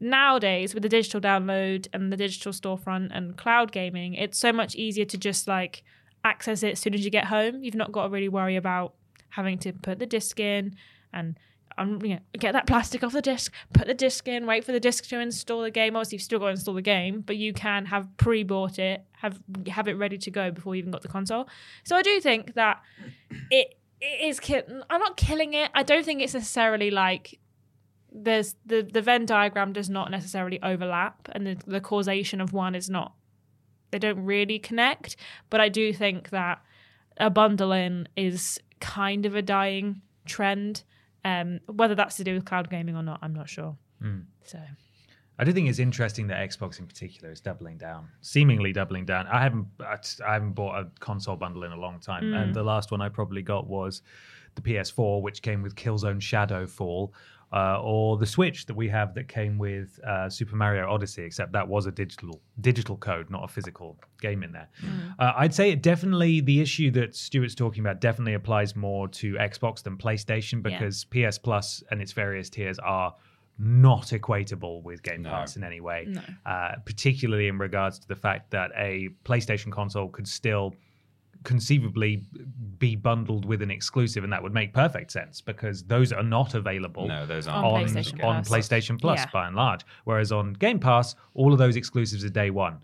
nowadays, with the digital download and the digital storefront and cloud gaming, it's so much easier to just like access it as soon as you get home. You've not got to really worry about having to put the disc in and um, you know, get that plastic off the disc, put the disc in, wait for the disc to install the game. Obviously, you've still got to install the game, but you can have pre-bought it, have have it ready to go before you even got the console. So I do think that it it is. Ki- I'm not killing it. I don't think it's necessarily like there's the the Venn diagram does not necessarily overlap, and the, the causation of one is not. They don't really connect, but I do think that a bundle in is kind of a dying trend. Um, whether that's to do with cloud gaming or not, I'm not sure. So I do think it's interesting that Xbox in particular is doubling down, seemingly doubling down. I haven't, I I haven't bought a console bundle in a long time, and the last one I probably got was the PS4, which came with Killzone Shadowfall, uh, or the Switch that we have that came with uh, Super Mario Odyssey. Except that was a digital digital code, not a physical game in there. Uh, I'd say it definitely the issue that Stuart's talking about definitely applies more to Xbox than PlayStation Yeah. because PS Plus and its various tiers are not equatable with Game No. Pass in any way, No. uh, particularly in regards to the fact that a PlayStation console could still conceivably be bundled with an exclusive, and that would make perfect sense because those are not available No, those On aren't. on, PlayStation on Plus. PlayStation Plus Yeah. by and large. Whereas on Game Pass, all of those exclusives are day one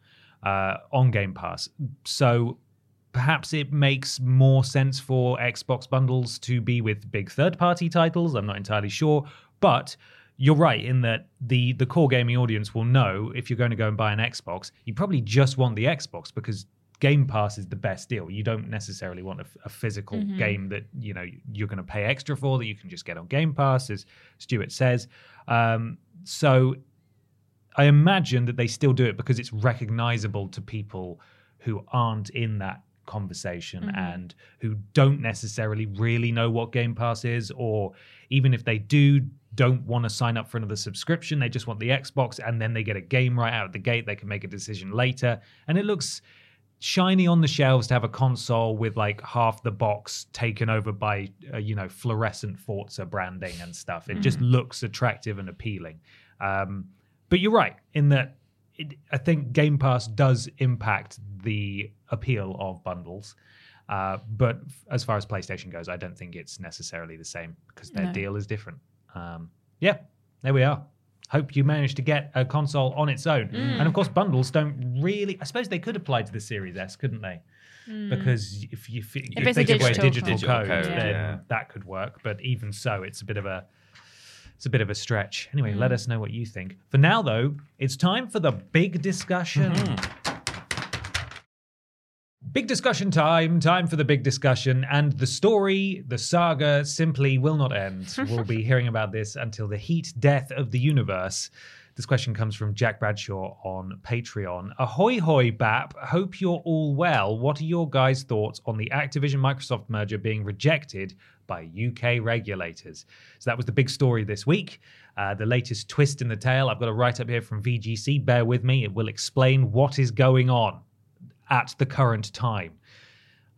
uh, on Game Pass. So perhaps it makes more sense for Xbox bundles to be with big third party titles. I'm not entirely sure. But you're right in that the, the core gaming audience will know if you're going to go and buy an Xbox, you probably just want the Xbox because Game Pass is the best deal. You don't necessarily want a, a physical game that you know you're going to pay extra for that you can just get on Game Pass, as Stuart says. Um, so I imagine that they still do it because it's recognizable to people who aren't in that conversation and who don't necessarily really know what Game Pass is, or even if they do, don't want to sign up for another subscription. They just want the Xbox and then they get a game right out of the gate. They can make a decision later. And it looks shiny on the shelves to have a console with like half the box taken over by uh, you know fluorescent Forza branding and stuff. It just looks attractive and appealing. Um, but you're right in that it, I think Game Pass does impact the appeal of bundles. Uh, but as far as PlayStation goes, I don't think it's necessarily the same because their No. deal is different. Um, yeah, there we are. Hope you managed to get a console on its own. Mm. And of course, bundles don't really. I suppose they could apply to the Series S, couldn't they? Mm. Because if you if, if it's they give away digital digital code, code, then yeah. that could work. But even so, it's a bit of a it's a bit of a stretch. Anyway, let mm. us know what you think. For now, though, it's time for the big discussion. Mm-hmm. Big discussion time, time for the big discussion. And the story, the saga simply will not end. we'll be hearing about this until the heat death of the universe. This question comes from Jack Bradshaw on Patreon. Ahoy, hoy, BAP. Hope you're all well. What are your guys' thoughts on the Activision Microsoft merger being rejected by UK regulators? So that was the big story this week. Uh, the latest twist in the tale. I've got a write up here from VGC. Bear with me. It will explain what is going on at the current time.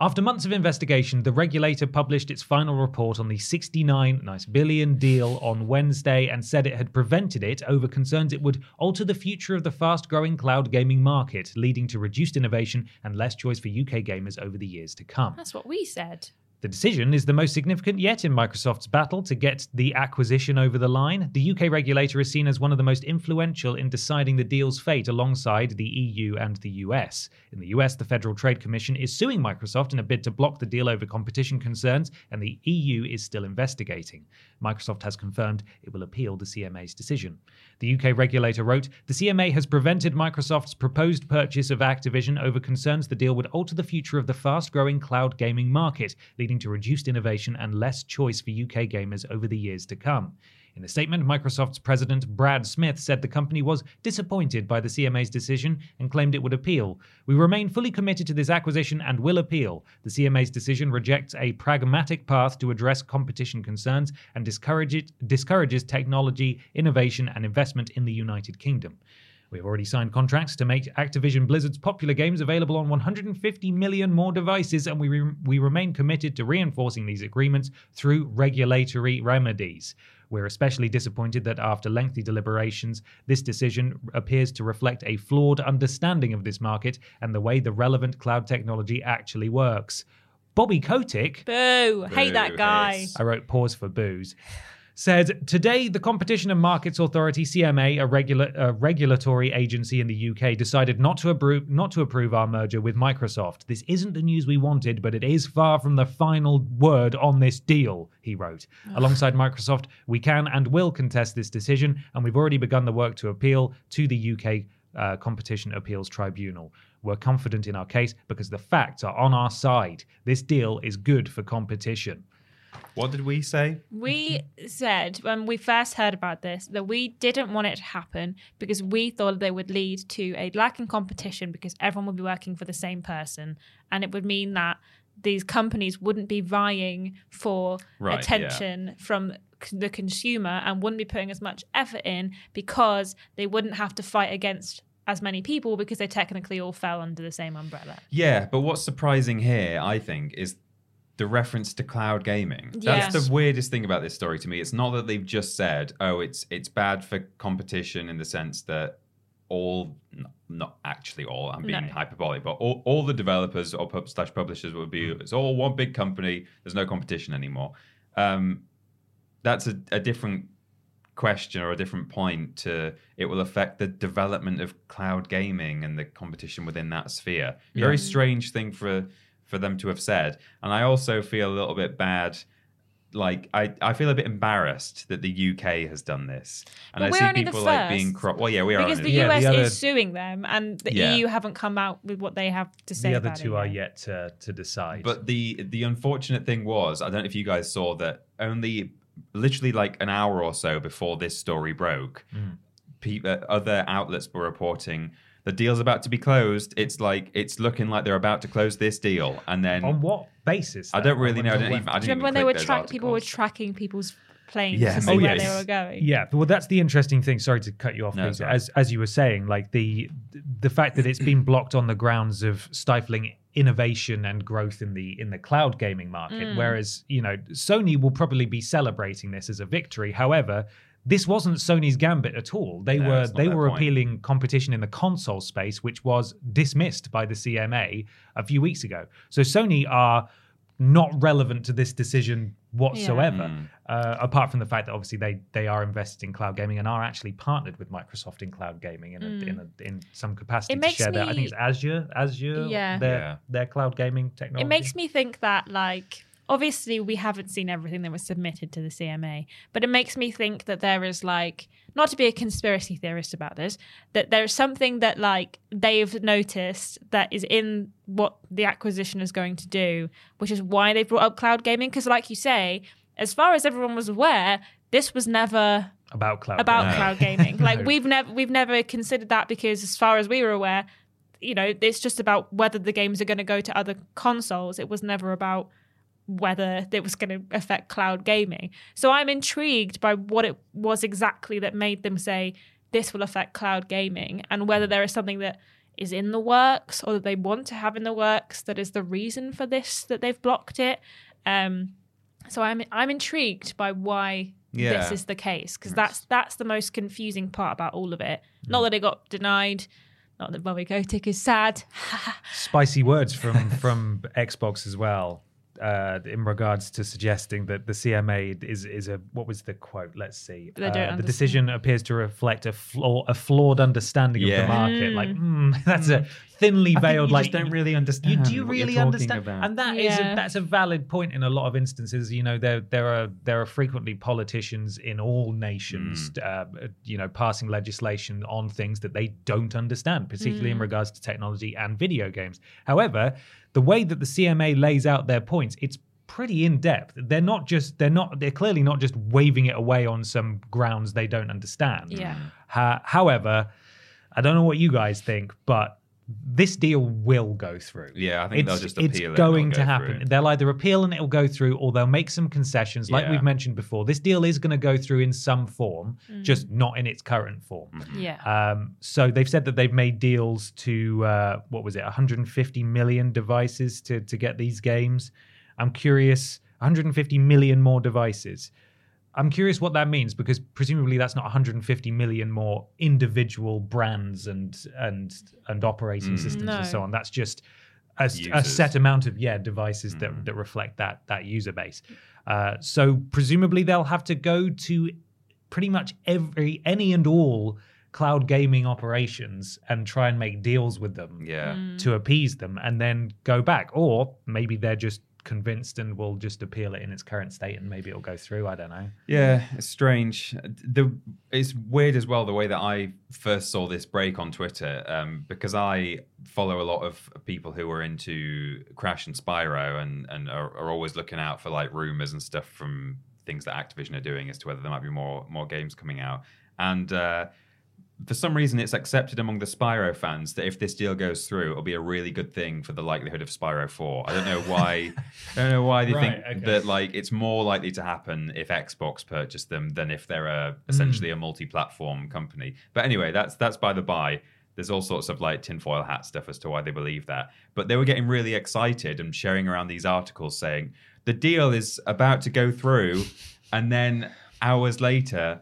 After months of investigation, the regulator published its final report on the 69 nice billion deal on Wednesday and said it had prevented it over concerns it would alter the future of the fast-growing cloud gaming market, leading to reduced innovation and less choice for UK gamers over the years to come. That's what we said. The decision is the most significant yet in Microsoft's battle to get the acquisition over the line. The UK regulator is seen as one of the most influential in deciding the deal's fate alongside the EU and the US. In the US, the Federal Trade Commission is suing Microsoft in a bid to block the deal over competition concerns, and the EU is still investigating. Microsoft has confirmed it will appeal the CMA's decision. The UK regulator wrote The CMA has prevented Microsoft's proposed purchase of Activision over concerns the deal would alter the future of the fast growing cloud gaming market, leading to reduced innovation and less choice for UK gamers over the years to come. In a statement, Microsoft's president Brad Smith said the company was disappointed by the CMA's decision and claimed it would appeal. We remain fully committed to this acquisition and will appeal. The CMA's decision rejects a pragmatic path to address competition concerns and discourages, technology, innovation, and investment in the United Kingdom. We've already signed contracts to make Activision Blizzard's popular games available on 150 million more devices, and we, re- we remain committed to reinforcing these agreements through regulatory remedies. We're especially disappointed that after lengthy deliberations, this decision appears to reflect a flawed understanding of this market and the way the relevant cloud technology actually works. Bobby Kotick, Boo! Hate that guy. hiss. I wrote pause for boos. Said today, the Competition and Markets Authority (CMA), a, regula- a regulatory agency in the UK, decided not to approve not to approve our merger with Microsoft. This isn't the news we wanted, but it is far from the final word on this deal. He wrote. Alongside Microsoft, we can and will contest this decision, and we've already begun the work to appeal to the UK uh, Competition Appeals Tribunal. We're confident in our case because the facts are on our side. This deal is good for competition. What did we say? We said when we first heard about this that we didn't want it to happen because we thought they would lead to a lack in competition because everyone would be working for the same person. And it would mean that these companies wouldn't be vying for Right, attention from the consumer and wouldn't be putting as much effort in because they wouldn't have to fight against as many people because they technically all fell under the same umbrella. Yeah, but what's surprising here, I think, is the reference to cloud gaming. That's the weirdest thing about this story to me. It's not that they've just said, "Oh, it's it's bad for competition" in the sense that all not actually all, I'm being No. hyperbolic, but all, all the developers or pub slash publishers would be, it's all one big company. There's no competition anymore. Um, that's a, a different question or a different point to it will affect the development of cloud gaming and the competition within that sphere. Very strange thing for for them to have said. And I also feel a little bit bad like I, I feel a bit embarrassed that the UK has done this. And But I we're see only people like being first. cro- well yeah, we are Because only the Yeah, US the other- is suing them and the Yeah. EU haven't come out with what they have to say the other about two it are yet. yet to, to decide. But the the unfortunate thing was, I don't know if you guys saw that only literally like an hour or so before this story broke, pe- uh, other outlets were reporting the deal's about to be closed. It's like it's looking like they're about to close this deal, and then on what basis? I don't really On know. I what- didn't even. I didn't you remember when they were click those track people were tracking people's planes Yeah, to see oh, where yes. they were going? Yeah, well, that's the interesting thing. Sorry to cut you off, No, Peter. it's all right. as as you were saying, like the the fact that it's been blocked on the grounds of stifling innovation and growth in the in the cloud gaming market. Mm. Whereas you know Sony will probably be celebrating this as a victory. However. This wasn't Sony's gambit at all. They No, were they were point. appealing competition in the console space, which was dismissed by the CMA a few weeks ago. So Sony are not relevant to this decision whatsoever. Hmm. Uh, apart from the fact that obviously they they are invested in cloud gaming and are actually partnered with Microsoft in cloud gaming in a, in, a, in some capacity It to makes share their. I think it's Azure, Azure, Yeah. their Yeah. their cloud gaming technology. It makes me think that, like, obviously we haven't seen everything that was submitted to the CMA, but it makes me think that there is, like, not to be a conspiracy theorist about this, that there's something that, like, they've noticed that is in what the acquisition is going to do, which is why they brought up cloud gaming. Because, like you say, as far as everyone was aware, this was never about cloud about gaming. cloud gaming. Like we've never we've never considered that because as far as we were aware, you know, it's just about whether the games are going to go to other consoles. It was never about whether it was going to affect cloud gaming. So I'm intrigued by what it was exactly that made them say this will affect cloud gaming and whether there is something that is in the works or that they want to have in the works that is the reason for this that they've blocked it. Um, so I'm I'm intrigued by why Yeah. this is the case because that's that's the most confusing part about all of it. Not that it got denied, not that Bobby Kotick is sad. spicy words from from Xbox as well. Uh, in regards to suggesting that the CMA is is a what was the quote? Let's see. Uh, the understand. decision appears to reflect a flaw, a flawed understanding of the market. Like mm, that's a thinly veiled. you like just don't really understand. you do you're really understand? about. And that is a, that's a valid point in a lot of instances. You know, there there are there are frequently politicians in all nations, Mm. uh, you know, passing legislation on things that they don't understand, particularly in regards to technology and video games. However, the way that the CMA lays out their points, it's pretty in depth. They're not just they're not they're clearly not just waving it away on some grounds they don't understand. Yeah. Ha- however, I don't know what you guys think, but this deal will go through. Yeah, I think they'll just it's appeal it and going it'll to go happen. through. They'll either appeal and it'll go through, or they'll make some concessions, like Yeah. we've mentioned before. This deal is going to go through in some form, Mm. just not in its current form. Mm-hmm. Yeah. Um, so they've said that they've made deals to uh, what was it, 150 million devices to to get these games. I'm curious, 150 million more devices. I'm curious what that means because presumably that's not 150 million more individual brands and and and operating systems No. and so on. That's just a, a set amount of yeah devices that that reflect that that user base. Uh, so presumably they'll have to go to pretty much every any and all cloud gaming operations and try and make deals with them Yeah. Mm. to appease them and then go back or maybe they're just convinced and will just appeal it in its current state and maybe it'll go through i don't know Yeah, it's strange. The it's weird as well the way that I first saw this break on Twitter um, because I follow a lot of people who are into Crash and Spyro and and are, are always looking out for like rumors and stuff from things that Activision are doing as to whether there might be more more games coming out. And uh, for some reason, it's accepted among the Spyro fans that if this deal goes through, it'll be a really good thing for the likelihood of Spyro Four. I don't know why. I don't know why they Right, think okay. that like it's more likely to happen if Xbox purchase them than if they're a, essentially Hmm. a multi-platform company. But anyway, that's that's by the by. There's all sorts of like tinfoil hat stuff as to why they believe that. But they were getting really excited and sharing around these articles saying the deal is about to go through, and then hours later.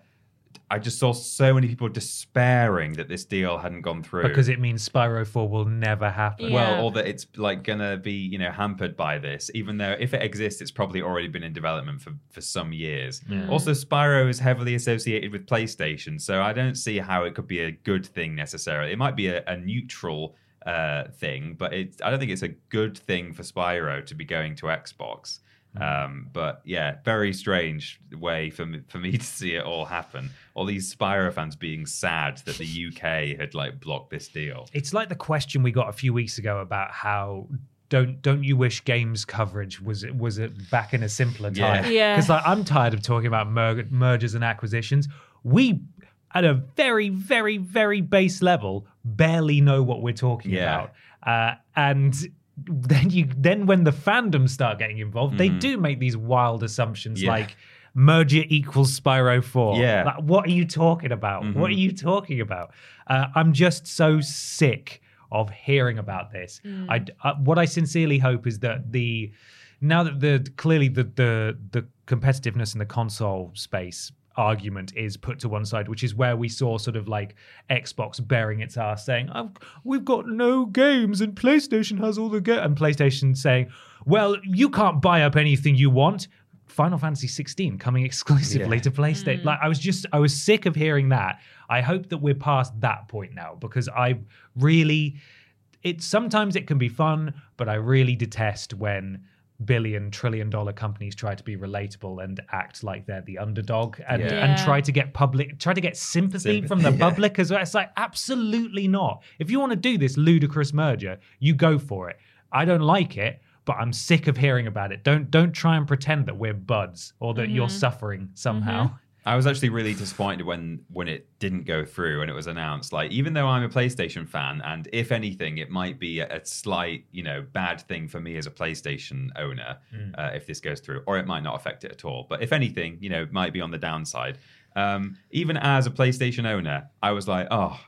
I just saw so many people despairing that this deal hadn't gone through because it means spyro 4 will never happen Yeah. well, or that it's like gonna be, you know, hampered by this, even though if it exists, it's probably already been in development for, for some years. Also, Spyro is heavily associated with PlayStation, so I don't see how it could be a good thing necessarily. It might be a, a neutral uh, thing, but it's I don't think it's a good thing for Spyro to be going to Xbox. Um, but yeah, very strange way for me, for me to see it all happen. All these Spyro fans being sad that the UK had like blocked this deal. it's like the question we got a few weeks ago about how don't don't you wish games coverage was it was it back in a simpler time? Yeah. Because like, I'm tired of talking about mer- mergers and acquisitions. We at a very very very base level barely know what we're talking Yeah. about, uh, and. Then you then when the fandoms start getting involved, they do make these wild assumptions Mm-hmm. Yeah. like merger equals Spyro 4. Yeah. Like, what are you talking about? What are you talking about? Uh, I'm just so sick of hearing about this. I, uh, what I sincerely hope is that the now that the clearly the the the competitiveness in the console space argument is put to one side, which is where we saw sort of like Xbox bearing its ass saying, "I've- "We've got no games, and PlayStation has all the games," and PlayStation saying, "Well, you can't buy up anything you want." Final Fantasy 16 coming exclusively Yeah. to PlayStation. Hmm. Like I was just I was sick of hearing that. I hope that we're past that point now because I really it sometimes it can be fun, but I really detest when billion trillion dollar companies try to be relatable and act like they're the underdog and Yeah. and try to get public try to get sympathy from the yeah. public as well. It's like absolutely not. If you want to do this ludicrous merger, you go for it. I don't like it, but I'm sick of hearing about it. Don't don't try and pretend that we're buds or that you're suffering somehow. I was actually really disappointed when when it didn't go through and it was announced. Like, even though I'm a PlayStation fan, and if anything, it might be a, a slight, you know, bad thing for me as a PlayStation owner uh, if this goes through, or it might not affect it at all. But if anything, you know, it might be on the downside. Um, even as a PlayStation owner, I was like, oh,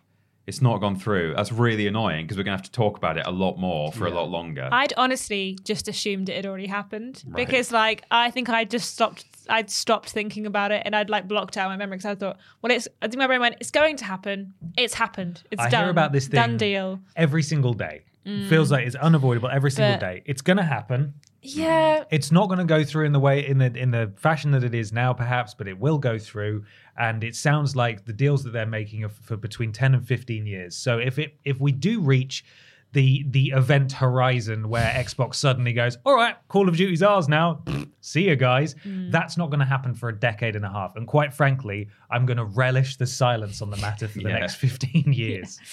it's not gone through. That's really annoying because we're gonna have to talk about it a lot more for a lot longer. I'd honestly just assumed it had already happened Right. because, like, I think I just stopped. I'd stopped thinking about it and I'd like blocked out my memory because I thought, well, it's. I think my brain went, it's going to happen. It's happened. It's I done. hear about this thing Done deal. every single day. Feels mm. like it's unavoidable every single But- day. It's gonna happen. Yeah. It's not going to go through in the way in the in the fashion that it is now, perhaps, but it will go through. And it sounds like the deals that they're making are for between ten and fifteen years. So if it if we do reach the the event horizon where Xbox suddenly goes, all right, Call of Duty's ours now. See you guys. Mm. That's not going to happen for a decade and a half. And quite frankly, I'm going to relish the silence on the matter for the Yeah. next fifteen years. Yeah.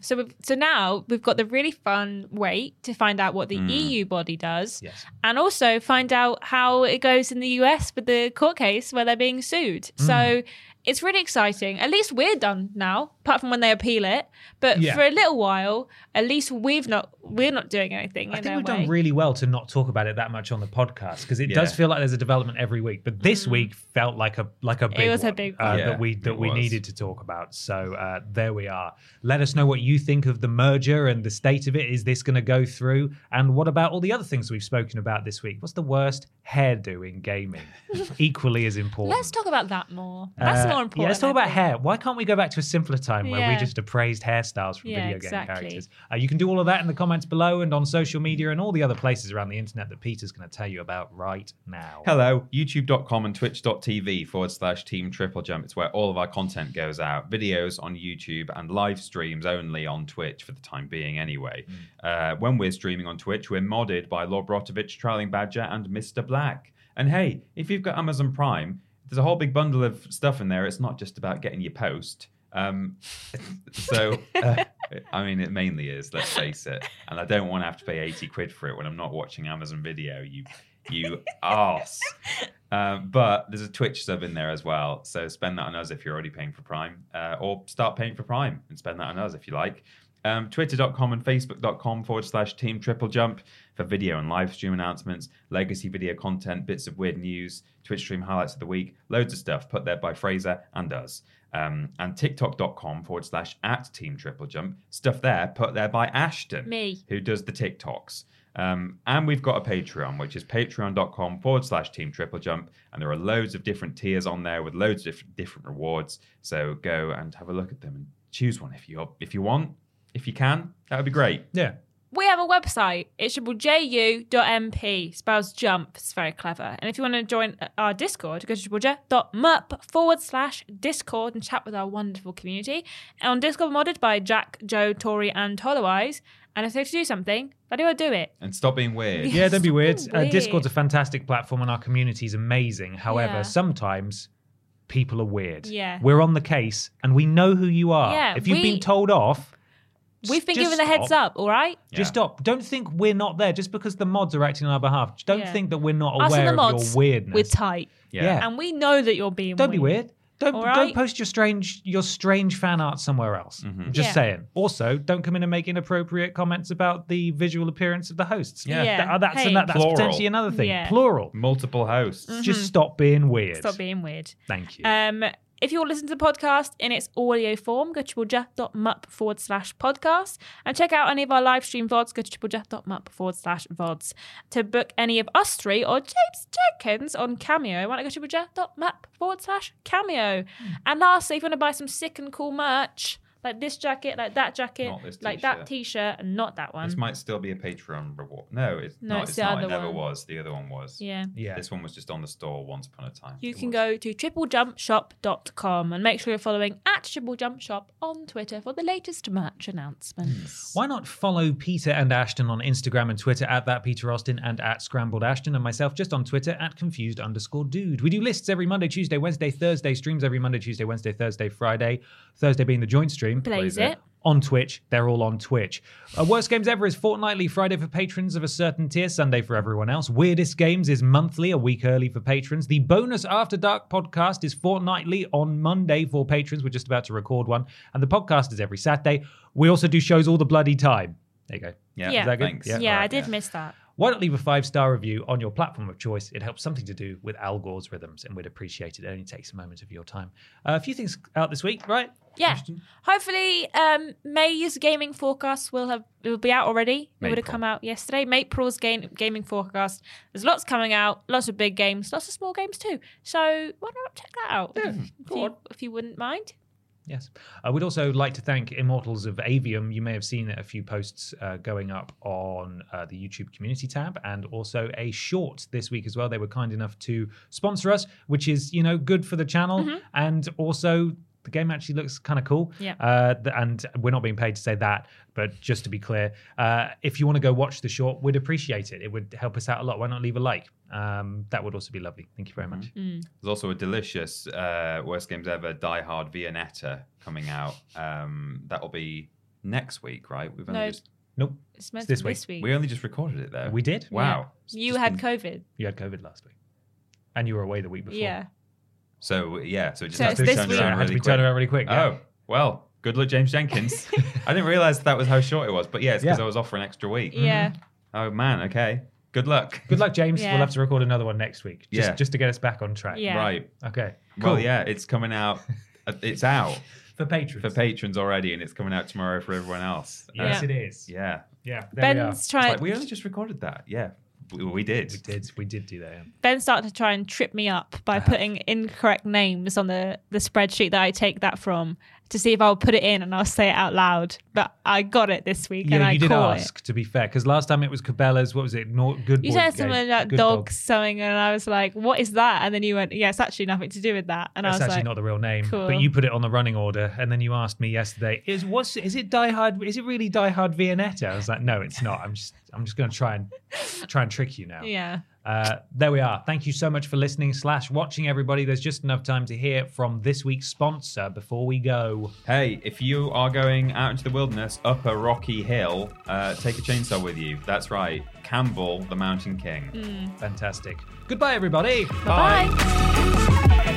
So we've, so now we've got the really fun wait to find out what the mm. EU body does, Yes. and also find out how it goes in the US with the court case where they're being sued. So mm. It's really exciting. At least we're done now, apart from when they appeal it. But Yeah. for a little while, at least we've not we're not doing anything. I in think we've way. done really well to not talk about it that much on the podcast because it does feel like there's a development every week. But this week felt like a like a big was a one, big uh. Yeah, that we that we was. needed to talk about. So uh, there we are. Let us know what you think of the merger and the state of it. Is this going to go through? And what about all the other things we've spoken about this week? What's the worst hairdo in gaming? Equally as important. Let's talk about that more. That's Uh, more important. Yeah, let's talk about hair. Why can't we go back to a simpler time where we just appraised hairstyles from Yeah, video exactly. game characters? Uh, you can do all of that in the comments below and on social media and all the other places around the internet that Peter's going to tell you about right now. Hello, youtube.com and twitch.tv forward slash team triple jump. It's where all of our content goes out. Videos on YouTube and live streams only on Twitch for the time being, anyway. Uh, when we're streaming on Twitch, we're modded by Lord Brotovich, Trailing Badger, and Mr. Black. And hey, if you've got Amazon Prime, there's a whole big bundle of stuff in there. It's not just about getting your post. Um, so, uh, I mean, it mainly is, let's face it. And I don't want to have to pay 80 quid for it when I'm not watching Amazon Video. You you arse. Um, but there's a Twitch sub in there as well. So spend that on us if you're already paying for Prime, uh, or start paying for Prime and spend that on us if you like. Um, Twitter.com and Facebook.com forward slash Team Triple Jump for video and live stream announcements, legacy video content, bits of weird news, Twitch stream highlights of the week, loads of stuff put there by Fraser and us. Um, and TikTok.com forward slash at Team Triple Jump, stuff there put there by Ashton Me. who does the TikToks. Um, and we've got a Patreon, which is patreon.com forward slash team triple jump. And there are loads of different tiers on there with loads of different, different rewards. So go and have a look at them and choose one if you if you want. If you can, that would be great. Yeah. We have a website. It's ju.mp. Spells jump. It's very clever. And if you want to join our Discord, go to triplej.mup forward slash Discord and chat with our wonderful community. And on Discord modded by Jack, Joe, Tori, and Hollowize. And if they have to do something, bloody well do it. And stop being weird. Yeah, don't be Stop weird. being Uh, Discord's a fantastic platform and our community is amazing. However, Yeah. sometimes people are weird. Yeah. We're on the case and we know who you are. Yeah, if you've we- been told off, We've been given the heads up, all right? Just stop. Don't think we're not there just because the mods are acting on our behalf. Don't Yeah. think that we're not Us and aware the of mods, your weirdness. We're tight. Yeah. Yeah. And we know that you're being weird. Don't be weird. Don't All don't right? post your strange your strange fan art somewhere else. Mm-hmm. Just Yeah. saying. Also, don't come in and make inappropriate comments about the visual appearance of the hosts. Yeah. Yeah. That- that's Hey. that, that's Plural. potentially another thing. Yeah. Plural. Multiple hosts. Just stop being weird. Stop being weird. Thank you. Um, if you want to listen to the podcast in its audio form, go to triplej.mup forward slash podcast and check out any of our live stream VODs. Go to triplej.mup forward slash VODs. To book any of us three or James Jenkins on Cameo, why not go to triplej.mup forward slash Cameo. Hmm. And lastly, if you want to buy some sick and cool merch, like this jacket, like that jacket, like that t-shirt. t shirt, and not that one. This might still be a Patreon reward. No, it's No, not. it's It's, the not. other It never one. was. The other one was. yeah. yeah. This one was just on the store once upon a time. You It can was. go to triplejumpshop.com and make sure you're following at triplejumpshop on Twitter for the latest merch announcements. Hmm. Why not follow Peter and Ashton on Instagram and Twitter at that Peter Austin and at Scrambled Ashton and myself just on Twitter at confused underscore dude. We do lists every Monday, Tuesday, Wednesday, Thursday, streams every Monday, Tuesday, Wednesday, Thursday, Friday. Thursday being the joint stream. Blaze it. On Twitch, they're all on Twitch. Uh, Worst Games Ever is fortnightly, Friday for patrons of a certain tier, Sunday for everyone else. Weirdest Games is monthly, a week early for patrons. The Bonus After Dark podcast is fortnightly on Monday for patrons. We're just about to record one. And the podcast is every Saturday. We also do shows all the bloody time. There you go. Yeah. Yeah. Is that good? Thanks. Yeah. I did miss that. Why not leave a five star review on your platform of choice? It helps something to do with Al Gore's rhythms, and we'd appreciate it. It only takes a moment of your time. Uh, a few things out this week, right? Yeah. Hopefully, um, May's gaming forecast will have will be out already. It would have come out yesterday. April's game, gaming forecast. There's lots coming out. Lots of big games. Lots of small games too. So why not check that out? if, go you, if you wouldn't mind. Yes. I would also like to thank Immortals of Aveum. You may have seen a few posts uh, going up on uh, the YouTube community tab and also a short this week as well. They were kind enough to sponsor us, which is, you know, good for the channel. And also, the game actually looks kind of cool. Yeah. Uh, and we're not being paid to say that, but just to be clear, uh, if you want to go watch the short, we'd appreciate it. It would help us out a lot. Why not leave a like? Um, that would also be lovely. Thank you very much. Mm. There's also a delicious uh, worst games ever Die Hard Viennetta coming out. Um, that'll be next week, right? We've only No. just Nope. It's meant It's this week. this week. we only just recorded it though. We did. Wow. It's you had been- COVID. You had COVID last week. And you were away the week before. Yeah. So yeah, so it just So has to be this turned week. around It had really to be quick. turned around really quick. yeah. Oh well, good luck, James Jenkins. I didn't realize that was how short it was, but yeah, it's because Yeah. I was off for an extra week. Yeah. Oh man, okay. Good luck. Good luck, James. Yeah. We'll have to record another one next week, just Yeah. just to get us back on track. Yeah. Right. Okay. Cool. Well, yeah, it's coming out. uh, It's out For patrons. for patrons already, and it's coming out tomorrow for everyone else. Uh, Yes, Yeah. it is. yeah. Yeah. There we. Ben's It's trying. like we only just recorded that. Yeah, we, we did. We did. We did do that. yeah. Ben started to try and trip me up by Uh-huh. putting incorrect names on the, the spreadsheet that I take that from to see if I'll put it in and I'll say it out loud. But I got it this week and Yeah, I you did caught it. ask. To be fair, because last time it was Cabela's. What was it? No, good. You said something about Good dogs dog. something, and I was like, "What is that?" And then you went, "Yeah, it's actually nothing to do with that." And That's I was actually like, not the real name, cool. but you put it on the running order, and then you asked me yesterday, "Is what's is it Die Hard? Is it really Die Hard Viennetta?" I was like, "No, it's not. I'm just I'm just going to try and try and trick you now." "Yeah, Uh, there we are. Thank you so much for listening slash watching, everybody. There's just enough time to hear from this week's sponsor before we go. Hey, if you are going out into the wilderness up a rocky hill, uh, take a chainsaw with you. That's right, Campbell, the Mountain King. Fantastic. Goodbye, everybody. bye."